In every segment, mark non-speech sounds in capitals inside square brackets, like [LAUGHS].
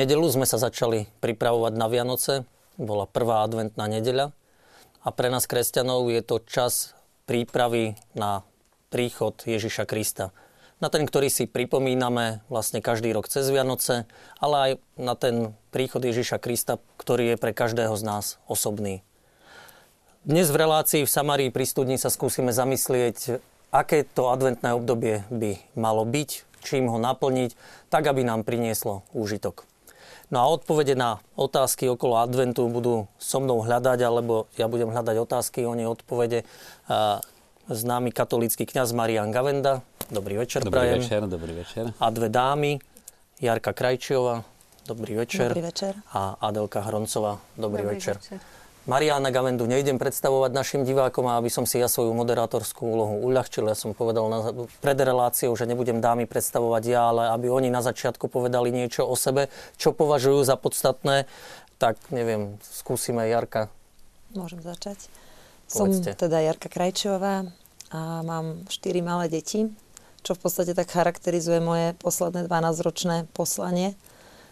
Nedelu sme sa začali pripravovať na Vianoce. Bola prvá adventná nedeľa. A pre nás kresťanov je to čas prípravy na príchod Ježiša Krista. Na ten, ktorý si pripomíname vlastne každý rok cez Vianoce, ale aj na ten príchod Ježiša Krista, ktorý je pre každého z nás osobný. Dnes v relácii v Samarii pri studni sa skúsime zamyslieť, aké to adventné obdobie by malo byť, čím ho naplniť, tak aby nám prinieslo úžitok. No a odpovede na otázky okolo adventu budú so mnou hľadať, alebo ja budem hľadať otázky, oni odpovede. Známy katolícky kňaz Marian Gavenda. Dobrý večer, Dobrý prajem. večer, dobrý večer. A dve dámy. Jarka Krajčiová. Dobrý večer. Dobrý večer. A Adelka Hroncová. Dobrý, Dobrý večer. večer. Mariana Gavendu nejdem predstavovať našim divákom a aby som si ja svoju moderátorskú úlohu uľahčil. Ja som povedal na, pred reláciou, že nebudem dámy predstavovať ja, ale aby oni na začiatku povedali niečo o sebe, čo považujú za podstatné, tak neviem, skúsime Jarka. Môžem začať. Povedzte. Som teda Jarka Krajčová a mám 4 malé deti, čo v podstate tak charakterizuje moje posledné 12-ročné poslanie,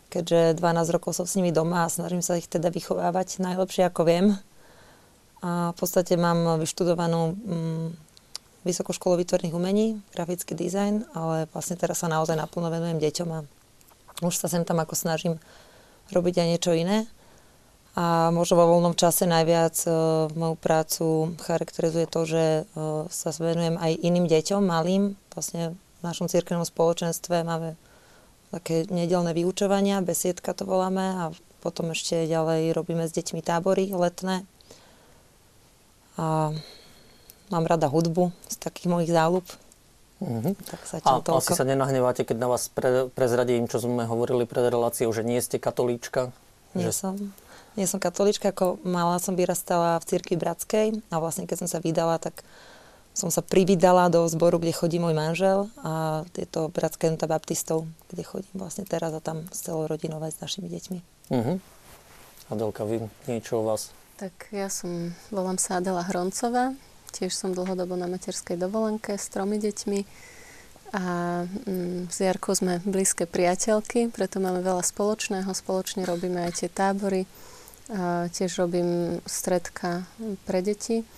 keďže 12 rokov som s nimi doma a snažím sa ich teda vychovávať najlepšie ako viem. A v podstate mám vyštudovanú mm, Vysokú školu výtvarných umení, grafický dizajn, ale vlastne teraz sa naozaj naplno venujem deťom a už sa sem tam ako snažím robiť aj niečo iné. A možno vo voľnom čase najviac e, moju prácu charakterizuje to, že e, sa venujem aj iným deťom, malým. Vlastne v našom cirkevnom spoločenstve máme také nedelné vyučovania, besiedka to voláme a potom ešte ďalej robíme s deťmi tábory letné. A mám rada hudbu z takých mojich záľub. Mhm. Tak A toľko. asi sa nenahneváte, keď na vás pre, prezradím, čo sme hovorili pred reláciou, že nie ste katolíčka? Nie že... som. Nie som katolíčka, ako malá som vyrastala v cirkvi bratskej a vlastne keď som sa vydala, tak som sa privydala do zboru, kde chodí môj manžel a je to bratské jednota baptistov, kde chodím vlastne teraz a tam s celou rodinou aj s našimi deťmi. Mhm. Adelka, vy niečo o vás? Tak ja som, volám sa Adela Hroncová, tiež som dlhodobo na materskej dovolenke s tromi deťmi a mm, s Jarkou sme blízke priateľky, preto máme veľa spoločného, spoločne robíme aj tie tábory, a tiež robím stredka pre deti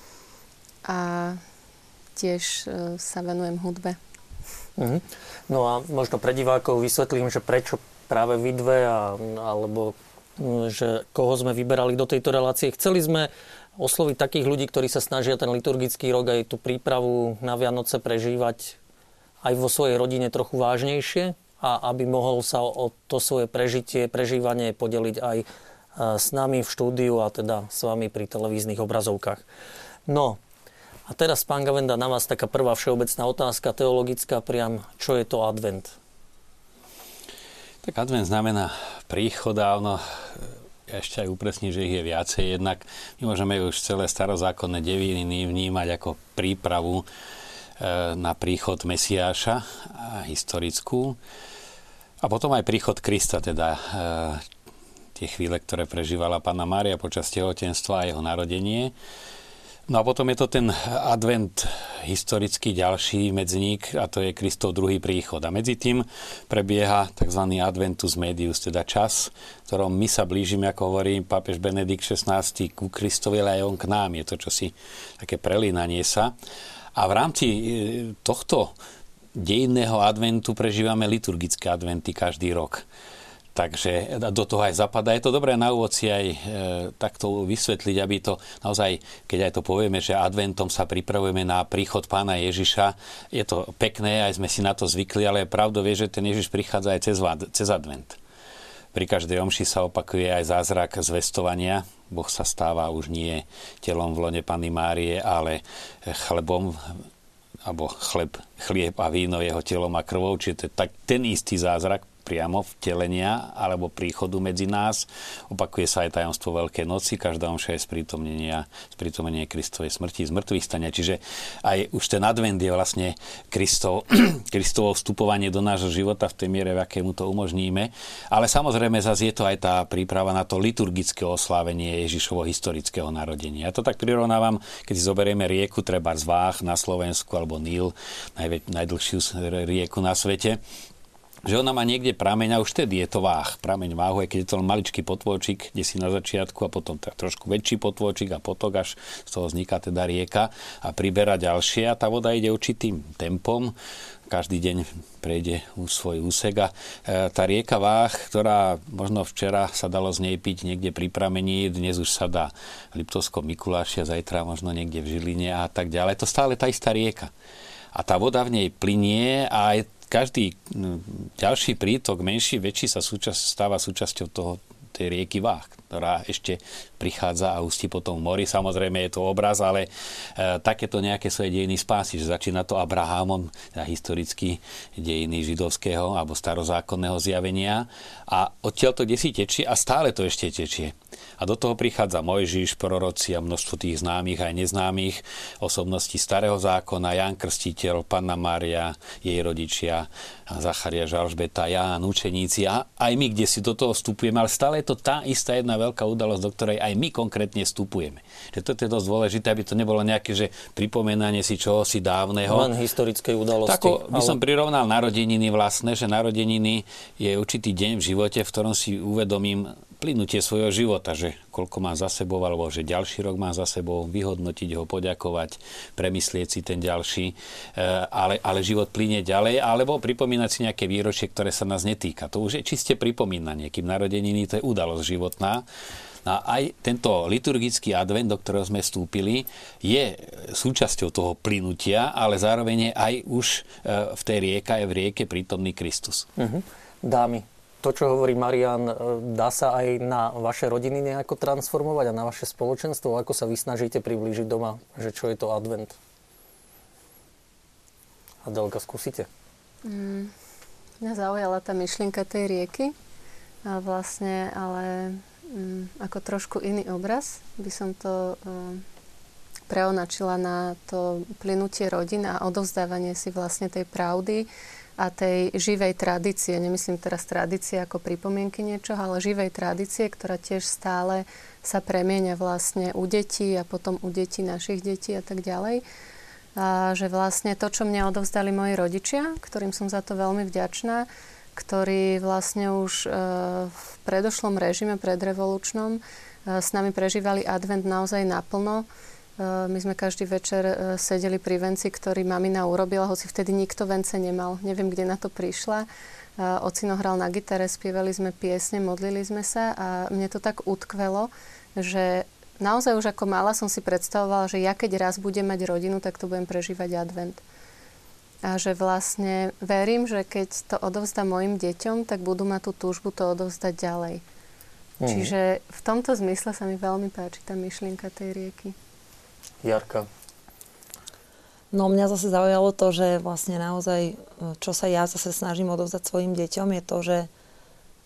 a tiež e, sa venujem hudbe. Mhm. No a možno pre divákov vysvetlím, že prečo práve vy dve, a, alebo že koho sme vyberali do tejto relácie. Chceli sme osloviť takých ľudí, ktorí sa snažia ten liturgický rok aj tú prípravu na Vianoce prežívať aj vo svojej rodine trochu vážnejšie a aby mohol sa o to svoje prežitie, prežívanie podeliť aj e, s nami v štúdiu a teda s vami pri televíznych obrazovkách. No, a teraz, pán Gavenda, na vás taká prvá všeobecná otázka, teologická priam, čo je to advent? Tak advent znamená príchod a ono ja ešte aj upresní, že ich je viacej. Jednak my môžeme už celé starozákonné deviny vnímať ako prípravu e, na príchod Mesiáša a historickú. A potom aj príchod Krista, teda e, tie chvíle, ktoré prežívala Pána Mária počas tehotenstva a jeho narodenie. No a potom je to ten advent historický ďalší medzník a to je Kristov druhý príchod. A medzi tým prebieha tzv. adventus medius, teda čas, ktorom my sa blížime, ako hovorí pápež Benedikt XVI, ku Kristovi, ale aj on k nám. Je to čosi také prelínanie sa. A v rámci e, tohto dejinného adventu prežívame liturgické adventy každý rok. Takže do toho aj zapadá. Je to dobré na úvod si aj e, takto vysvetliť, aby to naozaj, keď aj to povieme, že adventom sa pripravujeme na príchod pána Ježiša, je to pekné, aj sme si na to zvykli, ale pravdou vie, že ten Ježiš prichádza aj cez, cez advent. Pri každej omši sa opakuje aj zázrak zvestovania. Boh sa stáva už nie telom v lone Panny Márie, ale chlebom alebo chleb, chlieb a víno jeho telom a krvou, čiže to je tak, ten istý zázrak priamo vtelenia alebo príchodu medzi nás. Opakuje sa aj tajomstvo Veľkej noci, každá omša je sprítomnenia, sprítomnenie Kristovej smrti, z mŕtvych stania. Čiže aj už ten advent je vlastne Kristov, [CLEARS THROAT] Kristovo vstupovanie do nášho života v tej miere, v aké mu to umožníme. Ale samozrejme zase je to aj tá príprava na to liturgické oslávenie Ježišovo historického narodenia. Ja to tak prirovnávam, keď si zoberieme rieku, treba z Váh na Slovensku alebo Níl, najdlhšiu rieku na svete že ona má niekde prameň a už vtedy je to váh. Prameň váhu, aj keď je to len maličký potôčik, kde si na začiatku a potom trošku väčší potôčik a potok, až z toho vzniká teda rieka a pribera ďalšie a tá voda ide určitým tempom každý deň prejde svoj úsek a e, tá rieka Váh, ktorá možno včera sa dalo z nej piť niekde pri pramení, dnes už sa dá v Liptovskom Mikuláši zajtra možno niekde v Žiline a tak ďalej. To stále tá istá rieka. A tá voda v nej plinie a aj každý ďalší prítok, menší, väčší sa súčasť, stáva súčasťou toho, tej rieky Váh, ktorá ešte prichádza a ústi potom v mori. Samozrejme je to obraz, ale e, takéto nejaké svoje dejiny spásy, že začína to Abrahamom, teda historicky dejiny židovského alebo starozákonného zjavenia a odtiaľ to si tečie a stále to ešte tečie. A do toho prichádza Mojžiš, proroci a množstvo tých známych aj neznámych osobností starého zákona, Jan Krstiteľ, Panna Mária, jej rodičia, Zacharia, Žalžbeta, Ján, učeníci a aj my, kde si do toho vstupujeme, ale stále je to tá istá jedna veľká udalosť, do ktorej aj my konkrétne vstupujeme. Že toto je dosť dôležité, aby to nebolo nejaké že pripomenanie si čohosi dávneho. Len historickej udalosti. Tako by ale... som prirovnal narodeniny vlastné, že narodeniny je určitý deň v živote, v ktorom si uvedomím plynutie svojho života, že koľko má za sebou, alebo že ďalší rok má za sebou, vyhodnotiť ho, poďakovať, premyslieť si ten ďalší, e, ale, ale život plynie ďalej, alebo pripomínať si nejaké výročie, ktoré sa nás netýka. To už je čiste pripomínanie, kým narodeniny to je udalosť životná. A aj tento liturgický advent, do ktorého sme vstúpili, je súčasťou toho plynutia, ale zároveň je aj už e, v tej rieke, aj v rieke prítomný Kristus. Uh-huh. Dámy, to, čo hovorí Marian, e, dá sa aj na vaše rodiny nejako transformovať a na vaše spoločenstvo? Ako sa vy snažíte priblížiť doma, že čo je to advent? Adelka, skúsite. Mm, mňa zaujala tá myšlienka tej rieky. A vlastne, ale mm, ako trošku iný obraz by som to mm, preonačila na to plynutie rodín a odovzdávanie si vlastne tej pravdy, a tej živej tradície. Nemyslím teraz tradície ako pripomienky niečoho, ale živej tradície, ktorá tiež stále sa premieňa vlastne u detí a potom u detí našich detí a tak ďalej. A že vlastne to, čo mne odovzdali moji rodičia, ktorým som za to veľmi vďačná, ktorí vlastne už e, v predošlom režime predrevolučnom e, s nami prežívali advent naozaj naplno, my sme každý večer e, sedeli pri venci, ktorý mamina urobila, hoci vtedy nikto vence nemal. Neviem, kde na to prišla. Ocino hral na gitare, spievali sme piesne, modlili sme sa a mne to tak utkvelo, že naozaj už ako mala som si predstavovala, že ja keď raz budem mať rodinu, tak to budem prežívať advent. A že vlastne verím, že keď to odovzdá mojim deťom, tak budú mať tú túžbu to odovzdať ďalej. Mm. Čiže v tomto zmysle sa mi veľmi páči tá myšlienka tej rieky. Jarka? No mňa zase zaujalo to, že vlastne naozaj, čo sa ja zase snažím odovzdať svojim deťom, je to, že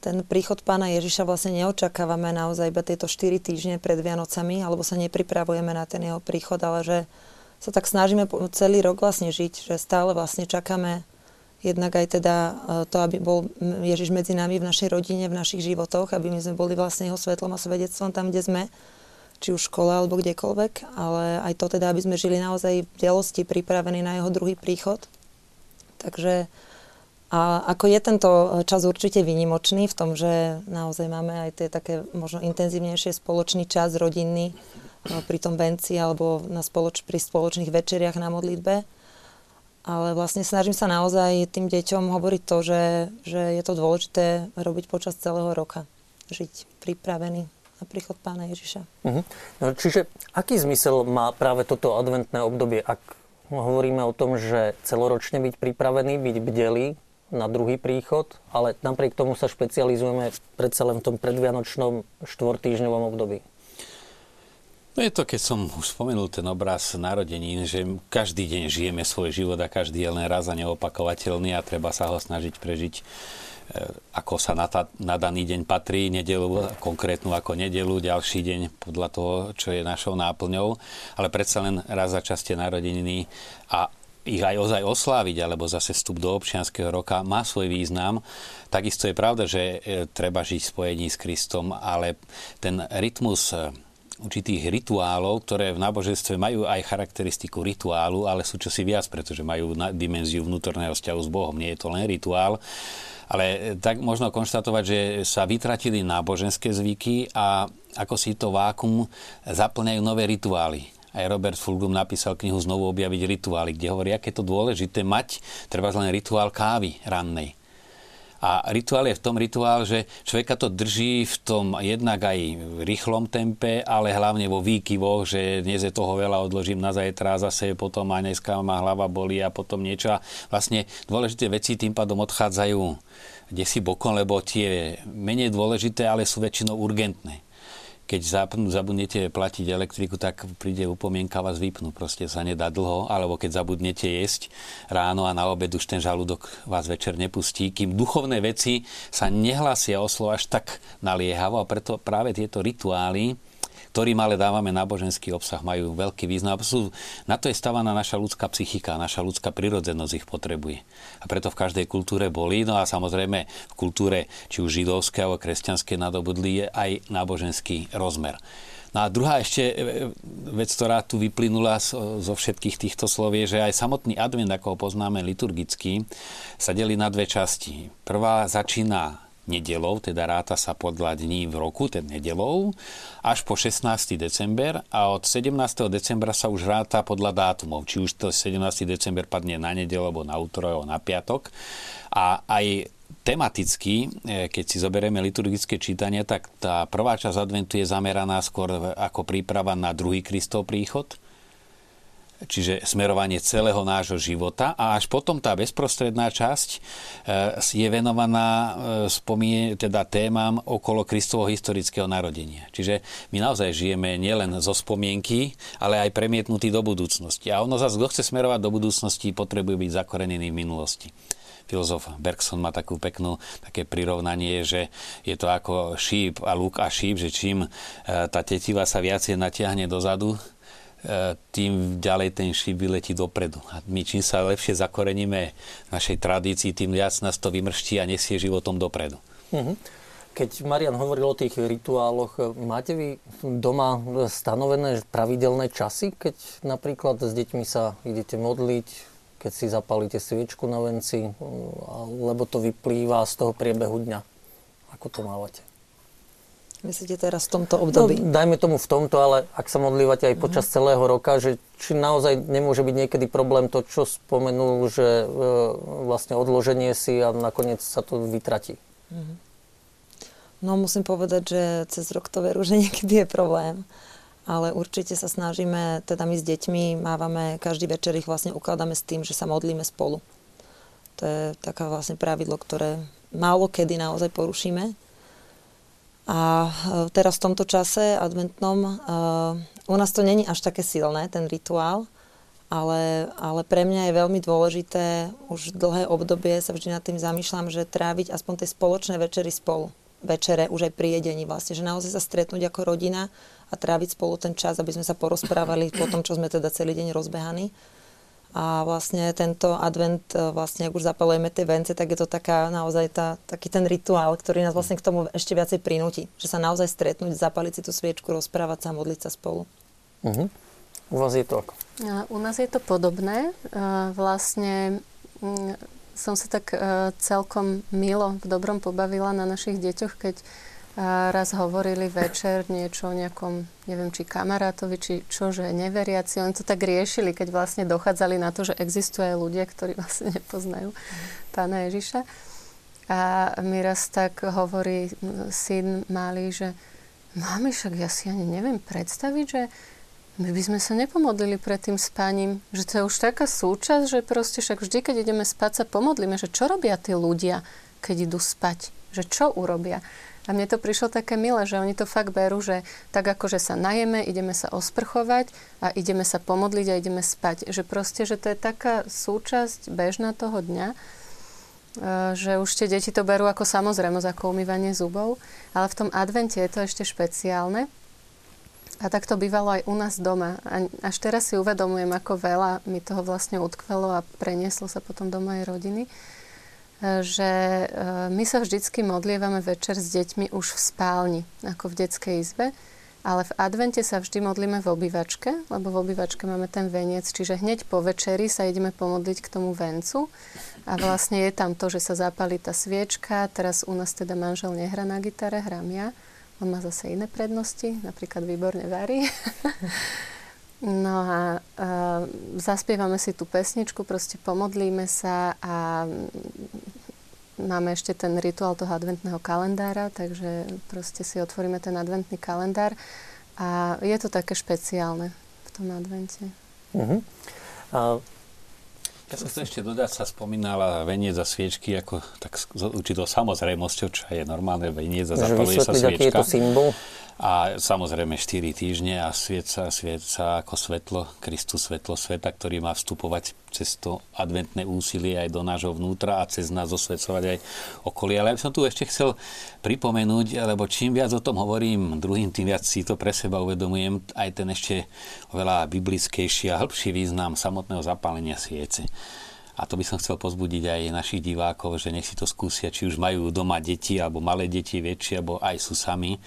ten príchod pána Ježiša vlastne neočakávame naozaj iba tieto 4 týždne pred Vianocami, alebo sa nepripravujeme na ten jeho príchod, ale že sa tak snažíme celý rok vlastne žiť, že stále vlastne čakáme jednak aj teda e, to, aby bol Ježiš medzi nami v našej rodine, v našich životoch, aby my sme boli vlastne jeho svetlom a svedectvom tam, kde sme či už škole alebo kdekoľvek, ale aj to teda, aby sme žili naozaj v bdelosti pripravení na jeho druhý príchod. Takže a ako je tento čas určite výnimočný v tom, že naozaj máme aj tie také možno intenzívnejšie spoločný čas rodinný no, pri tom venci alebo na spoloč, pri spoločných večeriach na modlitbe. Ale vlastne snažím sa naozaj tým deťom hovoriť to, že, že je to dôležité robiť počas celého roka. Žiť pripravený na príchod pána Ježiša. Uh-huh. No, čiže aký zmysel má práve toto adventné obdobie, ak hovoríme o tom, že celoročne byť pripravený, byť bdelý na druhý príchod, ale napriek tomu sa špecializujeme predsa len v tom predvianočnom štvortýždňovom období? No je to, keď som už spomenul ten obraz narodenín, že každý deň žijeme svoj život a každý je len raz a neopakovateľný a treba sa ho snažiť prežiť ako sa na, ta, na daný deň patrí, nedelu konkrétnu ako nedelu, ďalší deň podľa toho, čo je našou náplňou, ale predsa len raz za časte narodeniny a ich aj ozaj osláviť, alebo zase vstup do občianského roka má svoj význam. Takisto je pravda, že e, treba žiť v spojení s Kristom, ale ten rytmus e, určitých rituálov, ktoré v náboženstve majú aj charakteristiku rituálu, ale sú čosi viac, pretože majú dimenziu vnútorného vzťahu s Bohom. Nie je to len rituál. Ale tak možno konštatovať, že sa vytratili náboženské zvyky a ako si to vákum zaplňajú nové rituály. Aj Robert Fulgum napísal knihu Znovu objaviť rituály, kde hovorí, aké je to dôležité mať treba len rituál kávy rannej a rituál je v tom rituál, že človeka to drží v tom jednak aj v rýchlom tempe, ale hlavne vo výkyvoch, že dnes je toho veľa, odložím na zajtra, zase potom aj dneska ma hlava boli a potom niečo. A vlastne dôležité veci tým pádom odchádzajú kde si bokom, lebo tie menej dôležité, ale sú väčšinou urgentné keď zabudnete platiť elektriku, tak príde upomienka vás vypnú. Proste sa nedá dlho, alebo keď zabudnete jesť ráno a na obed už ten žalúdok vás večer nepustí, kým duchovné veci sa nehlasia o slovo až tak naliehavo a preto práve tieto rituály ktorým ale dávame náboženský obsah, majú veľký význam. Sú, na to je stavaná naša ľudská psychika, naša ľudská prirodzenosť ich potrebuje. A preto v každej kultúre boli, no a samozrejme v kultúre či už židovské alebo kresťanské nadobudli je aj náboženský rozmer. No a druhá ešte e, e, vec, ktorá tu vyplynula zo všetkých týchto slov je, že aj samotný advent, ako ho poznáme liturgicky, sa delí na dve časti. Prvá začína nedelou, teda ráta sa podľa dní v roku, ten nedelou, až po 16. december a od 17. decembra sa už ráta podľa dátumov, či už to 17. december padne na nedelu, alebo na útorok, alebo na piatok. A aj tematicky, e, keď si zoberieme liturgické čítania, tak tá prvá časť adventu je zameraná skôr ako príprava na druhý Kristov príchod – čiže smerovanie celého nášho života a až potom tá bezprostredná časť e, je venovaná e, spomie, teda témam okolo Kristovho historického narodenia. Čiže my naozaj žijeme nielen zo spomienky, ale aj premietnutí do budúcnosti. A ono zase, kto chce smerovať do budúcnosti, potrebuje byť zakorenený v minulosti filozof Bergson má takú peknú také prirovnanie, že je to ako šíp a luk a šíp, že čím e, tá tetiva sa viacej natiahne dozadu, tým ďalej ten šíp vyletí dopredu. A my čím sa lepšie zakoreníme našej tradícii, tým viac nás to vymrští a nesie životom dopredu. Mhm. Keď Marian hovoril o tých rituáloch, máte vy doma stanovené pravidelné časy, keď napríklad s deťmi sa idete modliť, keď si zapálite sviečku na venci, lebo to vyplýva z toho priebehu dňa? Ako to mávate? Myslíte teraz v tomto období? No, dajme tomu v tomto, ale ak sa modlívate aj počas mm-hmm. celého roka, že či naozaj nemôže byť niekedy problém to, čo spomenul, že e, vlastne odloženie si a nakoniec sa to vytratí. Mm-hmm. No musím povedať, že cez rok to veru, [LAUGHS] že niekedy je problém. Ale určite sa snažíme, teda my s deťmi mávame, každý večer ich vlastne ukladáme s tým, že sa modlíme spolu. To je taká vlastne pravidlo, ktoré málo kedy naozaj porušíme a e, teraz v tomto čase adventnom uh, u nás to není až také silné, ten rituál, ale, ale pre mňa je veľmi dôležité, už dlhé obdobie sa vždy nad tým zamýšľam, že tráviť aspoň tie spoločné večery spolu. Večere už aj pri jedení vlastne, že naozaj sa stretnúť ako rodina a tráviť spolu ten čas, aby sme sa porozprávali po tom, čo sme teda celý deň rozbehaní a vlastne tento advent, e, vlastne ak už zapalujeme tie vence, tak je to taká naozaj tá, taký ten rituál, ktorý nás vlastne k tomu ešte viacej prinúti. Že sa naozaj stretnúť, zapaliť si tú sviečku, rozprávať sa, modliť sa spolu. Uh-huh. U vás je to ako? U nás je to podobné. E, vlastne som sa tak e, celkom milo v dobrom pobavila na našich deťoch, keď a raz hovorili večer niečo o nejakom, neviem, či kamarátovi, či čo, že neveriaci. Oni to tak riešili, keď vlastne dochádzali na to, že existujú aj ľudia, ktorí [LAUGHS] vlastne nepoznajú pána Ježiša. A mi raz tak hovorí syn malý, že mami, však ja si ani neviem predstaviť, že my by sme sa nepomodlili pred tým spaním, že to je už taká súčasť, že proste však vždy, keď ideme spať, sa pomodlíme, že čo robia tí ľudia, keď idú spať, že čo urobia. A mne to prišlo také milé, že oni to fakt berú, že tak ako, že sa najeme, ideme sa osprchovať a ideme sa pomodliť a ideme spať. Že proste, že to je taká súčasť bežná toho dňa, e, že už tie deti to berú ako samozrejmosť, ako umývanie zubov. Ale v tom advente je to ešte špeciálne. A tak to bývalo aj u nás doma. A až teraz si uvedomujem, ako veľa mi toho vlastne utkvelo a prenieslo sa potom do mojej rodiny že e, my sa vždycky modlievame večer s deťmi už v spálni, ako v detskej izbe. Ale v advente sa vždy modlíme v obývačke, lebo v obývačke máme ten veniec, čiže hneď po večeri sa ideme pomodliť k tomu vencu. A vlastne je tam to, že sa zapálí tá sviečka. Teraz u nás teda manžel nehra na gitare, hrám ja. On má zase iné prednosti, napríklad výborne varí. [LAUGHS] No a, a zaspievame si tú pesničku, proste pomodlíme sa a máme ešte ten rituál toho adventného kalendára, takže proste si otvoríme ten adventný kalendár a je to také špeciálne v tom advente. Uh-huh. A ja som chcel ešte dodať, sa spomínala veniec a sviečky ako tak s určitou samozrejmosťou, čo je normálne veniec a zapaluje sa sviečka. aký je to symbol? A samozrejme 4 týždne a svieca, svieca ako svetlo, Kristus svetlo sveta, ktorý má vstupovať cez to adventné úsilie aj do nášho vnútra a cez nás osvecovať aj okolie. Ale ja by som tu ešte chcel pripomenúť, lebo čím viac o tom hovorím druhým, tým viac si to pre seba uvedomujem, aj ten ešte oveľa biblickejší a hĺbší význam samotného zapálenia sviece. A to by som chcel pozbudiť aj našich divákov, že nech si to skúsia, či už majú doma deti, alebo malé deti, väčšie, alebo aj sú sami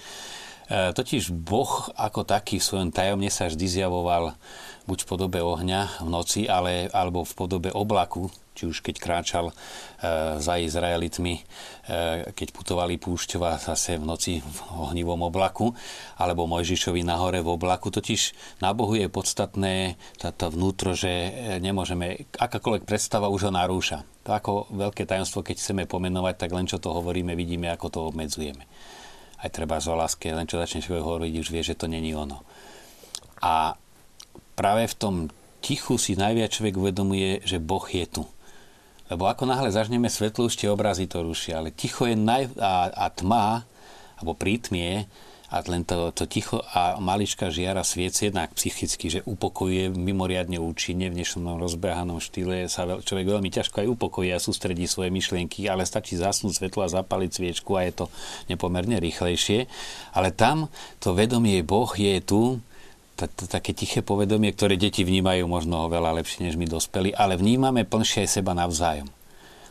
totiž Boh ako taký v svojom tajomne sa vždy zjavoval buď v podobe ohňa v noci, ale, alebo v podobe oblaku, či už keď kráčal e, za Izraelitmi, e, keď putovali púšťova zase v noci v ohnivom oblaku, alebo Mojžišovi nahore v oblaku. Totiž na Bohu je podstatné táto vnútro, že nemôžeme, akákoľvek predstava už ho narúša. To ako veľké tajomstvo, keď chceme pomenovať, tak len čo to hovoríme, vidíme, ako to obmedzujeme aj treba z láske, len čo začne človek hovoriť, už vie, že to není ono. A práve v tom tichu si najviac človek uvedomuje, že Boh je tu. Lebo ako náhle zažneme svetlo, už tie obrazy to rušia. Ale ticho je naj... a, a tma, alebo prítmie, a len to, to ticho a malička žiara sviece jednak psychicky, že upokojuje mimoriadne účinne, v dnešnom rozbehanom štýle sa človek veľmi ťažko aj upokojí a sústredí svoje myšlienky, ale stačí zasnúť svetlo a zapaliť sviečku a je to nepomerne rýchlejšie. Ale tam to vedomie Boh je tu, také tiché povedomie, ktoré deti vnímajú možno oveľa lepšie než my dospeli, ale vnímame plnšie seba navzájom.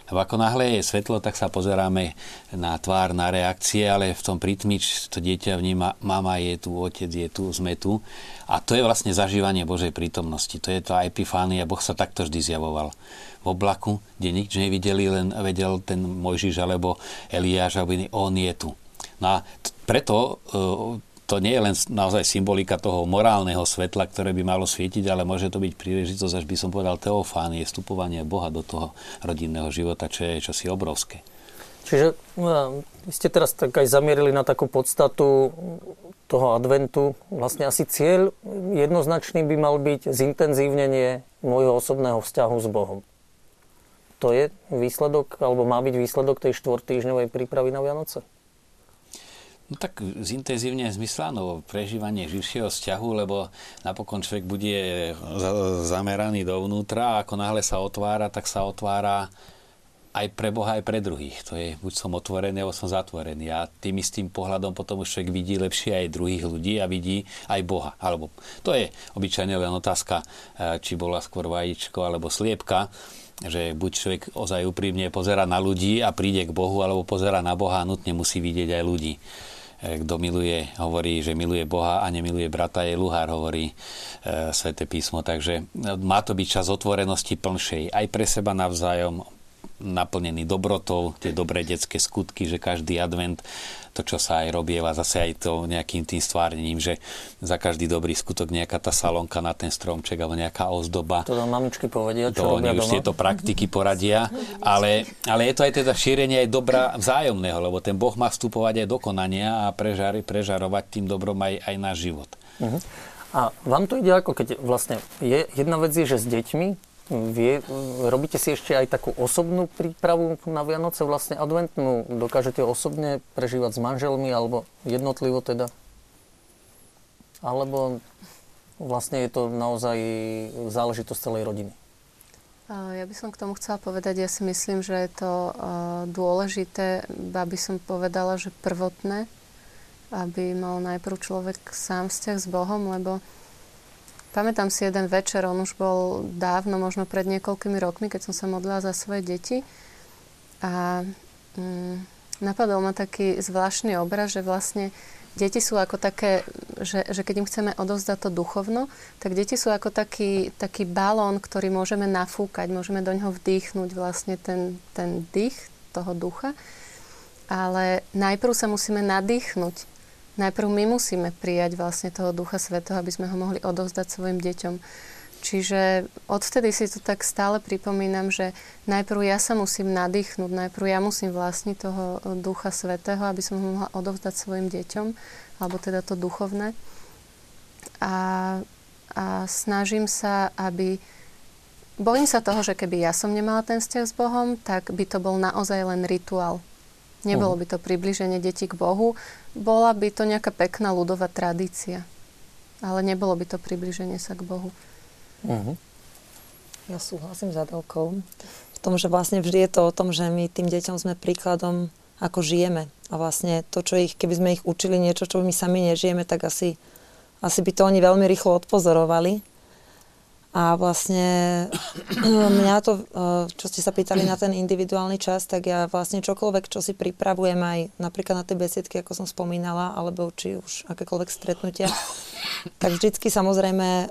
Lebo ako náhle je svetlo, tak sa pozeráme na tvár, na reakcie, ale v tom prítmič to dieťa vníma, mama je tu, otec je tu, sme tu. A to je vlastne zažívanie Božej prítomnosti. To je to epifánia. Boh sa takto vždy zjavoval. V oblaku, kde nič nevideli, len vedel ten Mojžiš alebo Eliáš, aby on je tu. No a preto to nie je len naozaj symbolika toho morálneho svetla, ktoré by malo svietiť, ale môže to byť príležitosť, až by som povedal, teofánie, vstupovanie Boha do toho rodinného života, čo je čosi obrovské. Čiže no, vy ste teraz tak aj zamierili na takú podstatu toho adventu. Vlastne asi cieľ jednoznačný by mal byť zintenzívnenie môjho osobného vzťahu s Bohom. To je výsledok, alebo má byť výsledok tej štvortýždňovej prípravy na Vianoce? No tak zintenzívne zmysláno prežívanie živšieho vzťahu, lebo napokon človek bude zameraný dovnútra a ako náhle sa otvára, tak sa otvára aj pre Boha, aj pre druhých. To je, buď som otvorený, alebo som zatvorený. A tým istým pohľadom potom už človek vidí lepšie aj druhých ľudí a vidí aj Boha. Alebo to je obyčajne len otázka, eh, či bola skôr vajíčko alebo sliepka že buď človek ozaj úprimne pozera na ľudí a príde k Bohu, alebo pozera na Boha a nutne musí vidieť aj ľudí. E, kto miluje, hovorí, že miluje Boha a nemiluje brata, je luhár, hovorí e, Svete písmo. Takže e, má to byť čas otvorenosti plnšej aj pre seba navzájom, naplnený dobrotou, tie dobré detské skutky, že každý advent to, čo sa aj robieva zase aj to nejakým tým stvárnením, že za každý dobrý skutok nejaká tá salonka na ten stromček alebo nejaká ozdoba. To nám mamičky povedia, čo to robia oni už tieto praktiky poradia, ale, ale je to aj teda šírenie aj dobra vzájomného, lebo ten Boh má vstupovať aj do konania a prežar, prežarovať tým dobrom aj, aj náš život. Uh-huh. A vám to ide ako keď vlastne je, jedna vec je, že s deťmi Vie, robíte si ešte aj takú osobnú prípravu na Vianoce, vlastne adventnú? Dokážete osobne prežívať s manželmi alebo jednotlivo teda? Alebo vlastne je to naozaj záležitosť celej rodiny? Ja by som k tomu chcela povedať, ja si myslím, že je to dôležité, aby som povedala, že prvotné, aby mal najprv človek sám vzťah s Bohom, lebo Pamätám si jeden večer, on už bol dávno, možno pred niekoľkými rokmi, keď som sa modlila za svoje deti. A mm, napadol ma taký zvláštny obraz, že vlastne deti sú ako také, že, že keď im chceme odovzdať to duchovno, tak deti sú ako taký, taký balón, ktorý môžeme nafúkať, môžeme do ňoho vdýchnuť vlastne ten, ten dých toho ducha. Ale najprv sa musíme nadýchnuť. Najprv my musíme prijať vlastne toho Ducha Svetého, aby sme ho mohli odovzdať svojim deťom. Čiže odvtedy si to tak stále pripomínam, že najprv ja sa musím nadýchnuť, najprv ja musím vlastniť toho Ducha Svetého, aby som ho mohla odovzdať svojim deťom, alebo teda to duchovné. A, a snažím sa, aby... Bojím sa toho, že keby ja som nemala ten vzťah s Bohom, tak by to bol naozaj len rituál. Nebolo by to približenie detí k Bohu, bola by to nejaká pekná ľudová tradícia. Ale nebolo by to približenie sa k Bohu. Uh-huh. Ja súhlasím s Adelkou v tom, že vlastne vždy je to o tom, že my tým deťom sme príkladom, ako žijeme. A vlastne to, čo ich, keby sme ich učili niečo, čo my sami nežijeme, tak asi, asi by to oni veľmi rýchlo odpozorovali. A vlastne mňa to, e, čo ste sa pýtali na ten individuálny čas, tak ja vlastne čokoľvek, čo si pripravujem aj napríklad na tie besiedky, ako som spomínala, alebo či už akékoľvek stretnutia, tak vždycky samozrejme uh,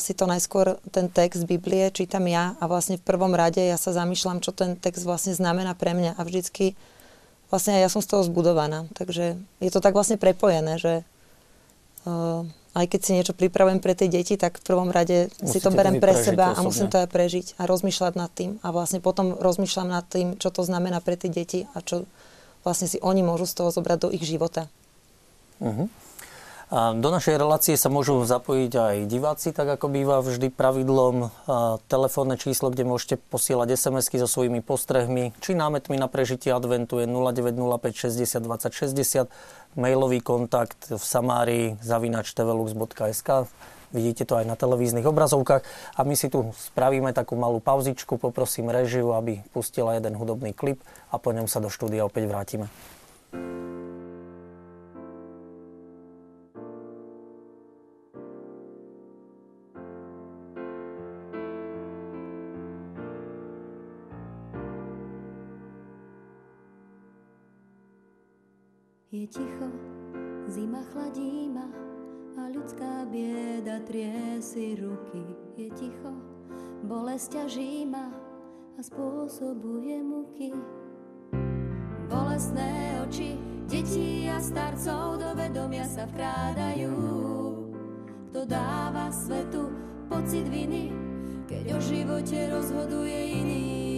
si to najskôr ten text Biblie čítam ja a vlastne v prvom rade ja sa zamýšľam, čo ten text vlastne znamená pre mňa a vždycky vlastne ja som z toho zbudovaná. Takže je to tak vlastne prepojené, že aj keď si niečo pripravujem pre tie deti, tak v prvom rade Musíte si to berem pre seba osobne. a musím to aj prežiť a rozmýšľať nad tým. A vlastne potom rozmýšľam nad tým, čo to znamená pre tie deti a čo vlastne si oni môžu z toho zobrať do ich života. Uh-huh. A do našej relácie sa môžu zapojiť aj diváci, tak ako býva vždy pravidlom. telefónne číslo, kde môžete posielať SMS-ky so svojimi postrehmi, či námetmi na prežitie adventu je 0905 60 20 60 mailový kontakt v Samárii zavinač tvelux.sk. Vidíte to aj na televíznych obrazovkách. A my si tu spravíme takú malú pauzičku. Poprosím režiu, aby pustila jeden hudobný klip a po ňom sa do štúdia opäť vrátime. Je ticho, zima chladí ma a ľudská bieda trie si ruky. Je ticho, bolesť ťaží ma a spôsobuje muky. Bolesné oči detí a starcov do vedomia sa vkrádajú. Kto dáva svetu pocit viny, keď o živote rozhoduje iný.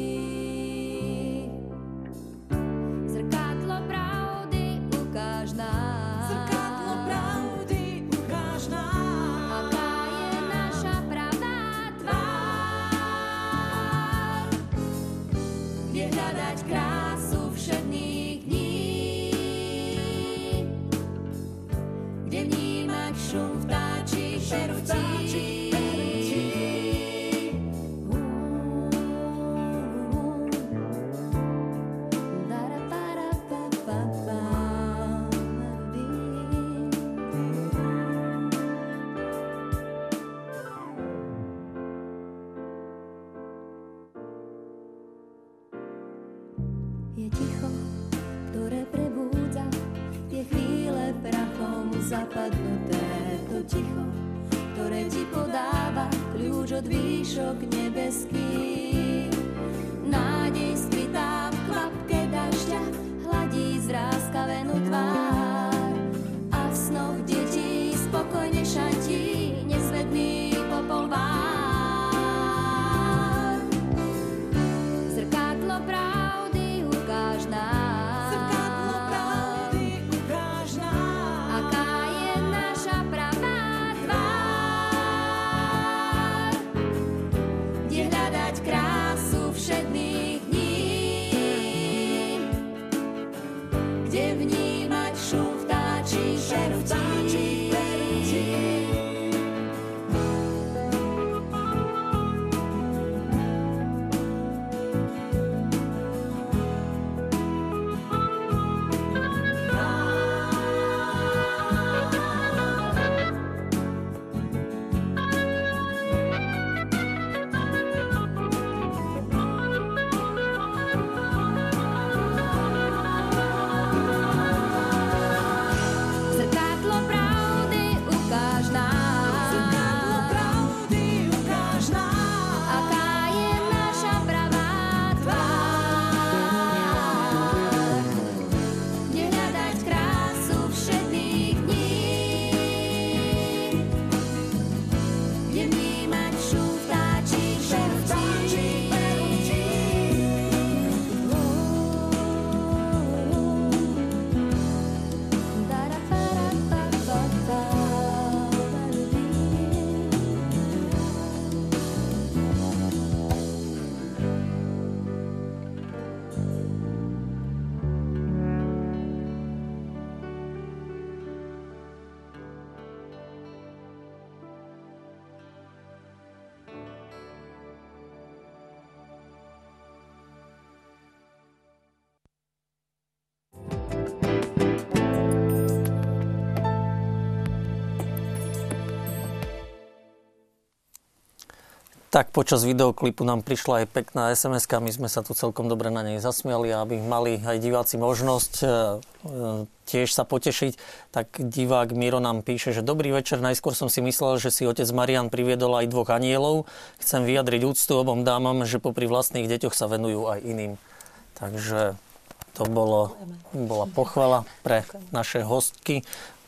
Tak počas videoklipu nám prišla aj pekná sms my sme sa tu celkom dobre na nej zasmiali, aby mali aj diváci možnosť e, e, tiež sa potešiť. Tak divák Miro nám píše, že dobrý večer, najskôr som si myslel, že si otec Marian priviedol aj dvoch anielov. Chcem vyjadriť úctu obom dámam, že popri vlastných deťoch sa venujú aj iným. Takže to bolo, bola pochvala pre naše hostky.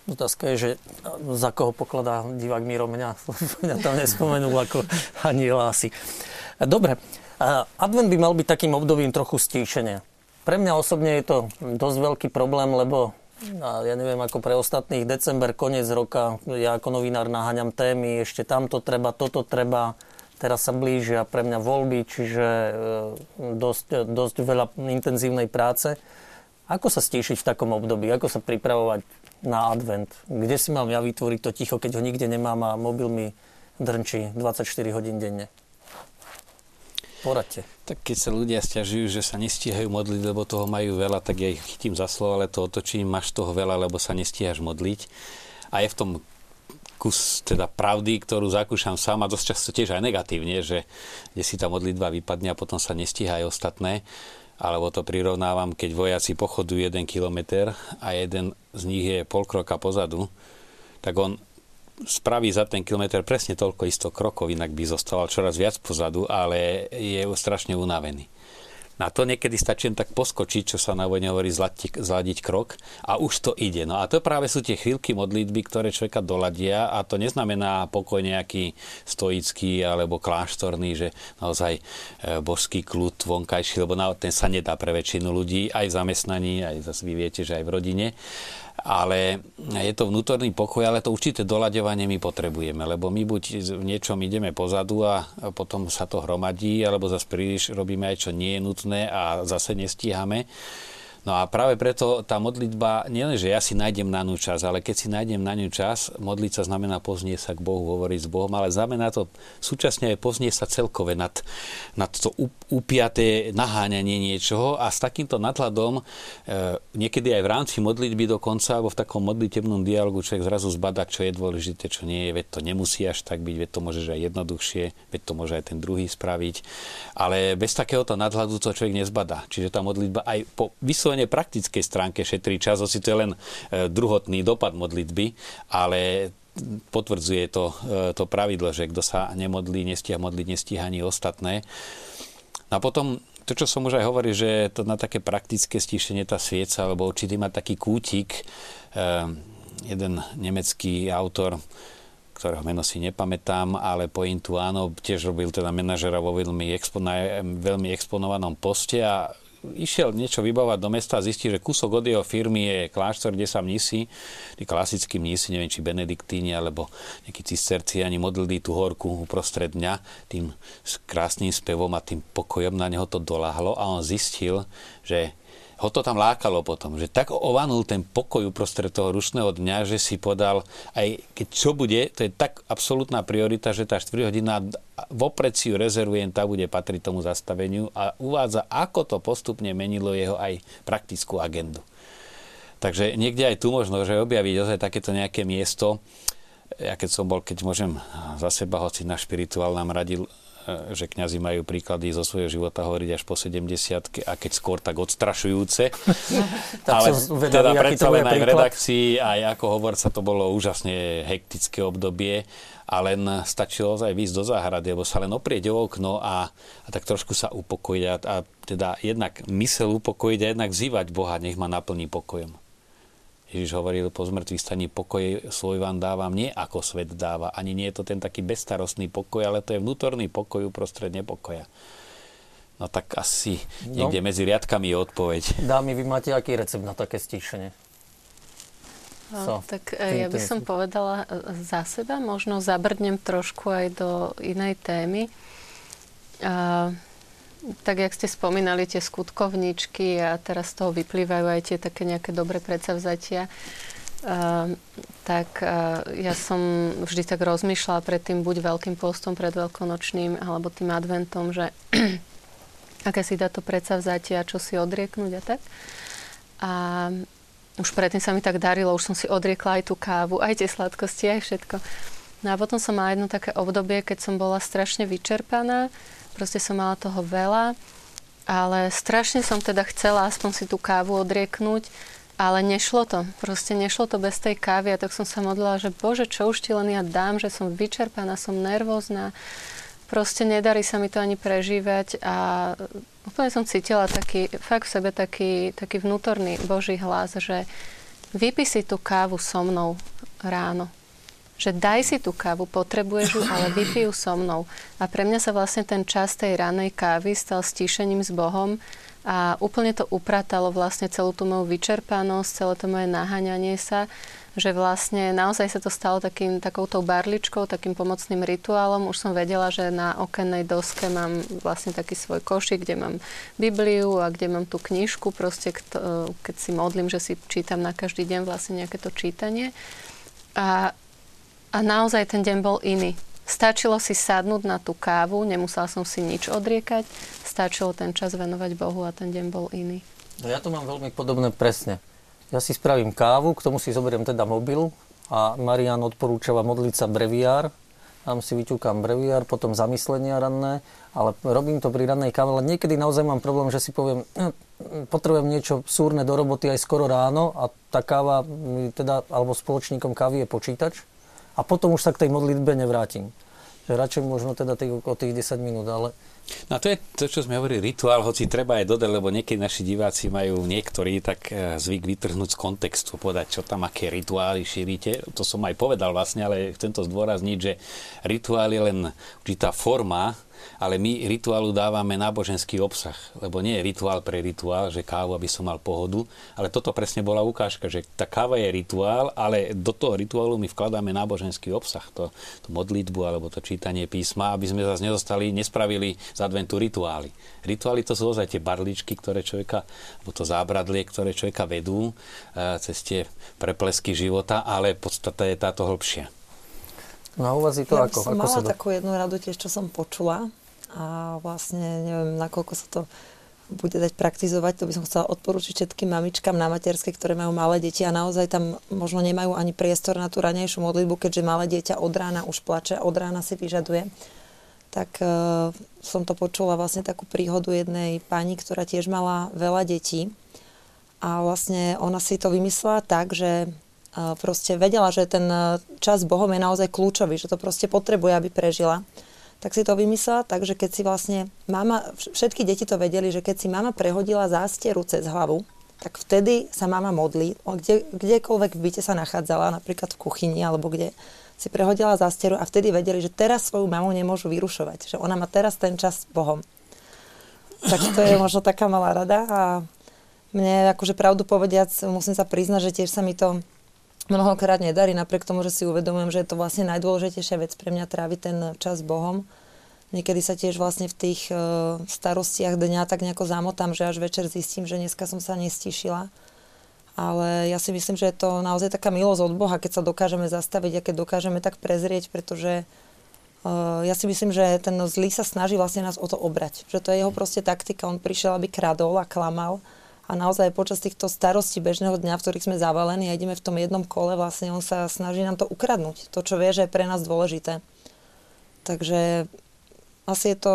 Otázka je, že za koho pokladá divák Miro mňa. [LAUGHS] mňa tam nespomenul ako aniela asi. Dobre, advent by mal byť takým obdobím trochu stíšenia. Pre mňa osobne je to dosť veľký problém, lebo ja neviem, ako pre ostatných, december, koniec roka, ja ako novinár naháňam témy, ešte tamto treba, toto treba, teraz sa blížia pre mňa voľby, čiže e, dosť, dosť veľa intenzívnej práce. Ako sa stíšiť v takom období? Ako sa pripravovať na advent? Kde si mám ja vytvoriť to ticho, keď ho nikde nemám a mobil mi drnčí 24 hodín denne? Poradte. Tak keď sa ľudia stiažujú, že sa nestíhajú modliť, lebo toho majú veľa, tak ja ich chytím za slovo, ale to otočím, máš toho veľa, lebo sa nestíhaš modliť. A je v tom kus teda pravdy, ktorú zakúšam sám a dosť často tiež aj negatívne, že kde si tá modlitba vypadne a potom sa nestíha aj ostatné alebo to prirovnávam, keď vojaci pochodujú jeden kilometr a jeden z nich je pol kroka pozadu, tak on spraví za ten kilometr presne toľko isto krokov, inak by zostával čoraz viac pozadu, ale je strašne unavený. Na to niekedy stačí len tak poskočiť, čo sa na vojne hovorí zladiť, krok a už to ide. No a to práve sú tie chvíľky modlitby, ktoré človeka doladia a to neznamená pokoj nejaký stoický alebo kláštorný, že naozaj e, božský kľud vonkajší, lebo ten sa nedá pre väčšinu ľudí aj v zamestnaní, aj zase vy viete, že aj v rodine ale je to vnútorný pokoj, ale to určité doľadevanie my potrebujeme, lebo my buď v niečom ideme pozadu a potom sa to hromadí, alebo zase príliš robíme aj čo nie je nutné a zase nestíhame. No a práve preto tá modlitba, nielen, že ja si nájdem na ňu čas, ale keď si nájdem na ňu čas, modliť sa znamená poznieť sa k Bohu, hovoriť s Bohom, ale znamená to súčasne aj poznieť sa celkové nad, nad to upiaté naháňanie niečoho a s takýmto nadhľadom e, niekedy aj v rámci modlitby dokonca, alebo v takom modlitebnom dialogu človek zrazu zbada, čo je dôležité, čo nie je, veď to nemusí až tak byť, veď to môžeš aj jednoduchšie, veď to môže aj ten druhý spraviť, ale bez takéhoto nadhľadu to človek nezbada. Čiže tá modlitba aj po vyslovene vyslovene praktickej stránke šetrí čas, hoci to je len e, druhotný dopad modlitby, ale potvrdzuje to, e, to pravidlo, že kto sa nemodlí, nestíha modliť, nestíha ani ostatné. A potom to, čo som už aj hovoril, že to na také praktické stíšenie tá svieca, alebo určitý má taký kútik, e, jeden nemecký autor, ktorého meno si nepamätám, ale pointu áno, tiež robil teda manažera vo veľmi, expo, na veľmi exponovanom poste a išiel niečo vybavať do mesta a zistil, že kúsok od jeho firmy je kláštor, kde sa mnísi, tí klasickí mnísi, neviem, či benediktíni alebo nejakí cisterciani modlili tú horku uprostred dňa tým krásnym spevom a tým pokojom na neho to doláhlo a on zistil, že ho to tam lákalo potom, že tak ovanul ten pokoj uprostred toho rušného dňa, že si podal, aj keď čo bude, to je tak absolútna priorita, že tá 4 hodina vopred si ju rezervujem, tá bude patriť tomu zastaveniu a uvádza, ako to postupne menilo jeho aj praktickú agendu. Takže niekde aj tu možno, že objaviť ozaj takéto nejaké miesto. Ja keď som bol, keď môžem za seba, hoci na špirituál nám radil že kňazi majú príklady zo svojho života hovoriť až po 70 a keď skôr tak odstrašujúce. [LAUGHS] Ale vedavý, teda predsa len aj v redakcii, aj ako hovorca to bolo úžasne hektické obdobie a len stačilo aj výjsť do záhrady, alebo sa len oprieť o okno a, a tak trošku sa upokojiť a, a teda jednak mysel upokojiť a jednak vzývať Boha, nech ma naplní pokojom. Ježiš hovoril po zmrtvých staní, pokoj svoj vám dávam, nie ako svet dáva. Ani nie je to ten taký bezstarostný pokoj, ale to je vnútorný pokoj uprostred nepokoja. No tak asi no. niekde medzi riadkami je odpoveď. Dámy, vy máte aký recept na také stíšenie? No, so, tak tým, ja by som povedala e, za seba, možno zabrdnem trošku aj do inej témy. Uh, tak jak ste spomínali tie skutkovničky a teraz z toho vyplývajú aj tie také nejaké dobré predsavzatia, uh, tak uh, ja som vždy tak rozmýšľala pred tým buď veľkým postom pred veľkonočným alebo tým adventom, že [CLEARS THROAT] aké si dá to predsavzatie a čo si odrieknúť a tak. A už predtým sa mi tak darilo, už som si odriekla aj tú kávu, aj tie sladkosti, aj všetko. No a potom som mala jedno také obdobie, keď som bola strašne vyčerpaná. Proste som mala toho veľa. Ale strašne som teda chcela aspoň si tú kávu odrieknúť. Ale nešlo to. Proste nešlo to bez tej kávy. A tak som sa modlila, že bože, čo už ti len ja dám, že som vyčerpaná, som nervózna. Proste nedarí sa mi to ani prežívať a úplne som cítila taký, fakt v sebe taký, taký vnútorný Boží hlas, že vypí si tú kávu so mnou ráno že daj si tú kávu, potrebuješ ju, ale vypij ju so mnou. A pre mňa sa vlastne ten čas tej ranej kávy stal stíšením s Bohom a úplne to upratalo vlastne celú tú moju vyčerpanosť, celé to moje naháňanie sa, že vlastne naozaj sa to stalo takým, takouto barličkou, takým pomocným rituálom. Už som vedela, že na okennej doske mám vlastne taký svoj košík, kde mám Bibliu a kde mám tú knižku, proste keď si modlím, že si čítam na každý deň vlastne nejaké to čítanie. A a naozaj ten deň bol iný. Stačilo si sadnúť na tú kávu, nemusela som si nič odriekať, stačilo ten čas venovať Bohu a ten deň bol iný. No ja to mám veľmi podobné presne. Ja si spravím kávu, k tomu si zoberiem teda mobil a Marian odporúčava modliť sa breviár, tam si vyťukám breviár, potom zamyslenia ranné, ale robím to pri rannej káve, ale niekedy naozaj mám problém, že si poviem, [CLEARS THROAT] potrebujem niečo súrne do roboty aj skoro ráno a tá káva, teda, alebo spoločníkom kávy je počítač, a potom už sa k tej modlitbe nevrátim. Že radšej možno teda tých, o tých 10 minút, ale... No to je to, čo sme hovorili, rituál, hoci treba aj dodať, lebo niekedy naši diváci majú niektorí tak e, zvyk vytrhnúť z kontextu, povedať, čo tam, aké rituály šírite. To som aj povedal vlastne, ale chcem to zdôrazniť, že rituál je len určitá forma, ale my rituálu dávame náboženský obsah, lebo nie je rituál pre rituál, že kávu, aby som mal pohodu, ale toto presne bola ukážka, že tá káva je rituál, ale do toho rituálu my vkladáme náboženský obsah, to, to modlitbu alebo to čítanie písma, aby sme zase nezostali, nespravili z adventu rituály. Rituály to sú ozaj tie barličky, ktoré človeka, alebo to zábradlie, ktoré človeka vedú e, cez tie preplesky života, ale podstata je táto hĺbšia. No a u vás je to ja ako? som ako mala sa to... takú jednu radu tiež, čo som počula a vlastne neviem, nakoľko sa to bude dať praktizovať, to by som chcela odporúčiť všetkým mamičkám na materskej, ktoré majú malé deti a naozaj tam možno nemajú ani priestor na tú ranejšiu modlitbu, keďže malé dieťa od rána už plače, od rána si vyžaduje. Tak uh, som to počula vlastne takú príhodu jednej pani, ktorá tiež mala veľa detí a vlastne ona si to vymyslela tak, že proste vedela, že ten e, čas s Bohom je naozaj kľúčový, že to proste potrebuje, aby prežila. Tak si to vymyslela tak, že keď si vlastne mama, všetky deti to vedeli, že keď si mama prehodila zástieru cez hlavu, tak vtedy sa mama modlí, kde, kdekoľvek v byte sa nachádzala, napríklad v kuchyni alebo kde, si prehodila zástieru a vtedy vedeli, že teraz svoju mamu nemôžu vyrušovať, že ona má teraz ten čas s Bohom. Tak to je možno taká malá rada a mne akože pravdu povediac, musím sa priznať, že tiež sa mi to mnohokrát nedarí, napriek tomu, že si uvedomujem, že je to vlastne najdôležitejšia vec pre mňa tráviť ten čas s Bohom. Niekedy sa tiež vlastne v tých uh, starostiach dňa tak nejako zamotám, že až večer zistím, že dneska som sa nestišila. Ale ja si myslím, že je to naozaj taká milosť od Boha, keď sa dokážeme zastaviť a keď dokážeme tak prezrieť, pretože uh, ja si myslím, že ten zlý sa snaží vlastne nás o to obrať. Že to je jeho proste taktika. On prišiel, aby kradol a klamal a naozaj počas týchto starostí bežného dňa, v ktorých sme zavalení a ideme v tom jednom kole, vlastne on sa snaží nám to ukradnúť. To, čo vie, že je pre nás dôležité. Takže asi je to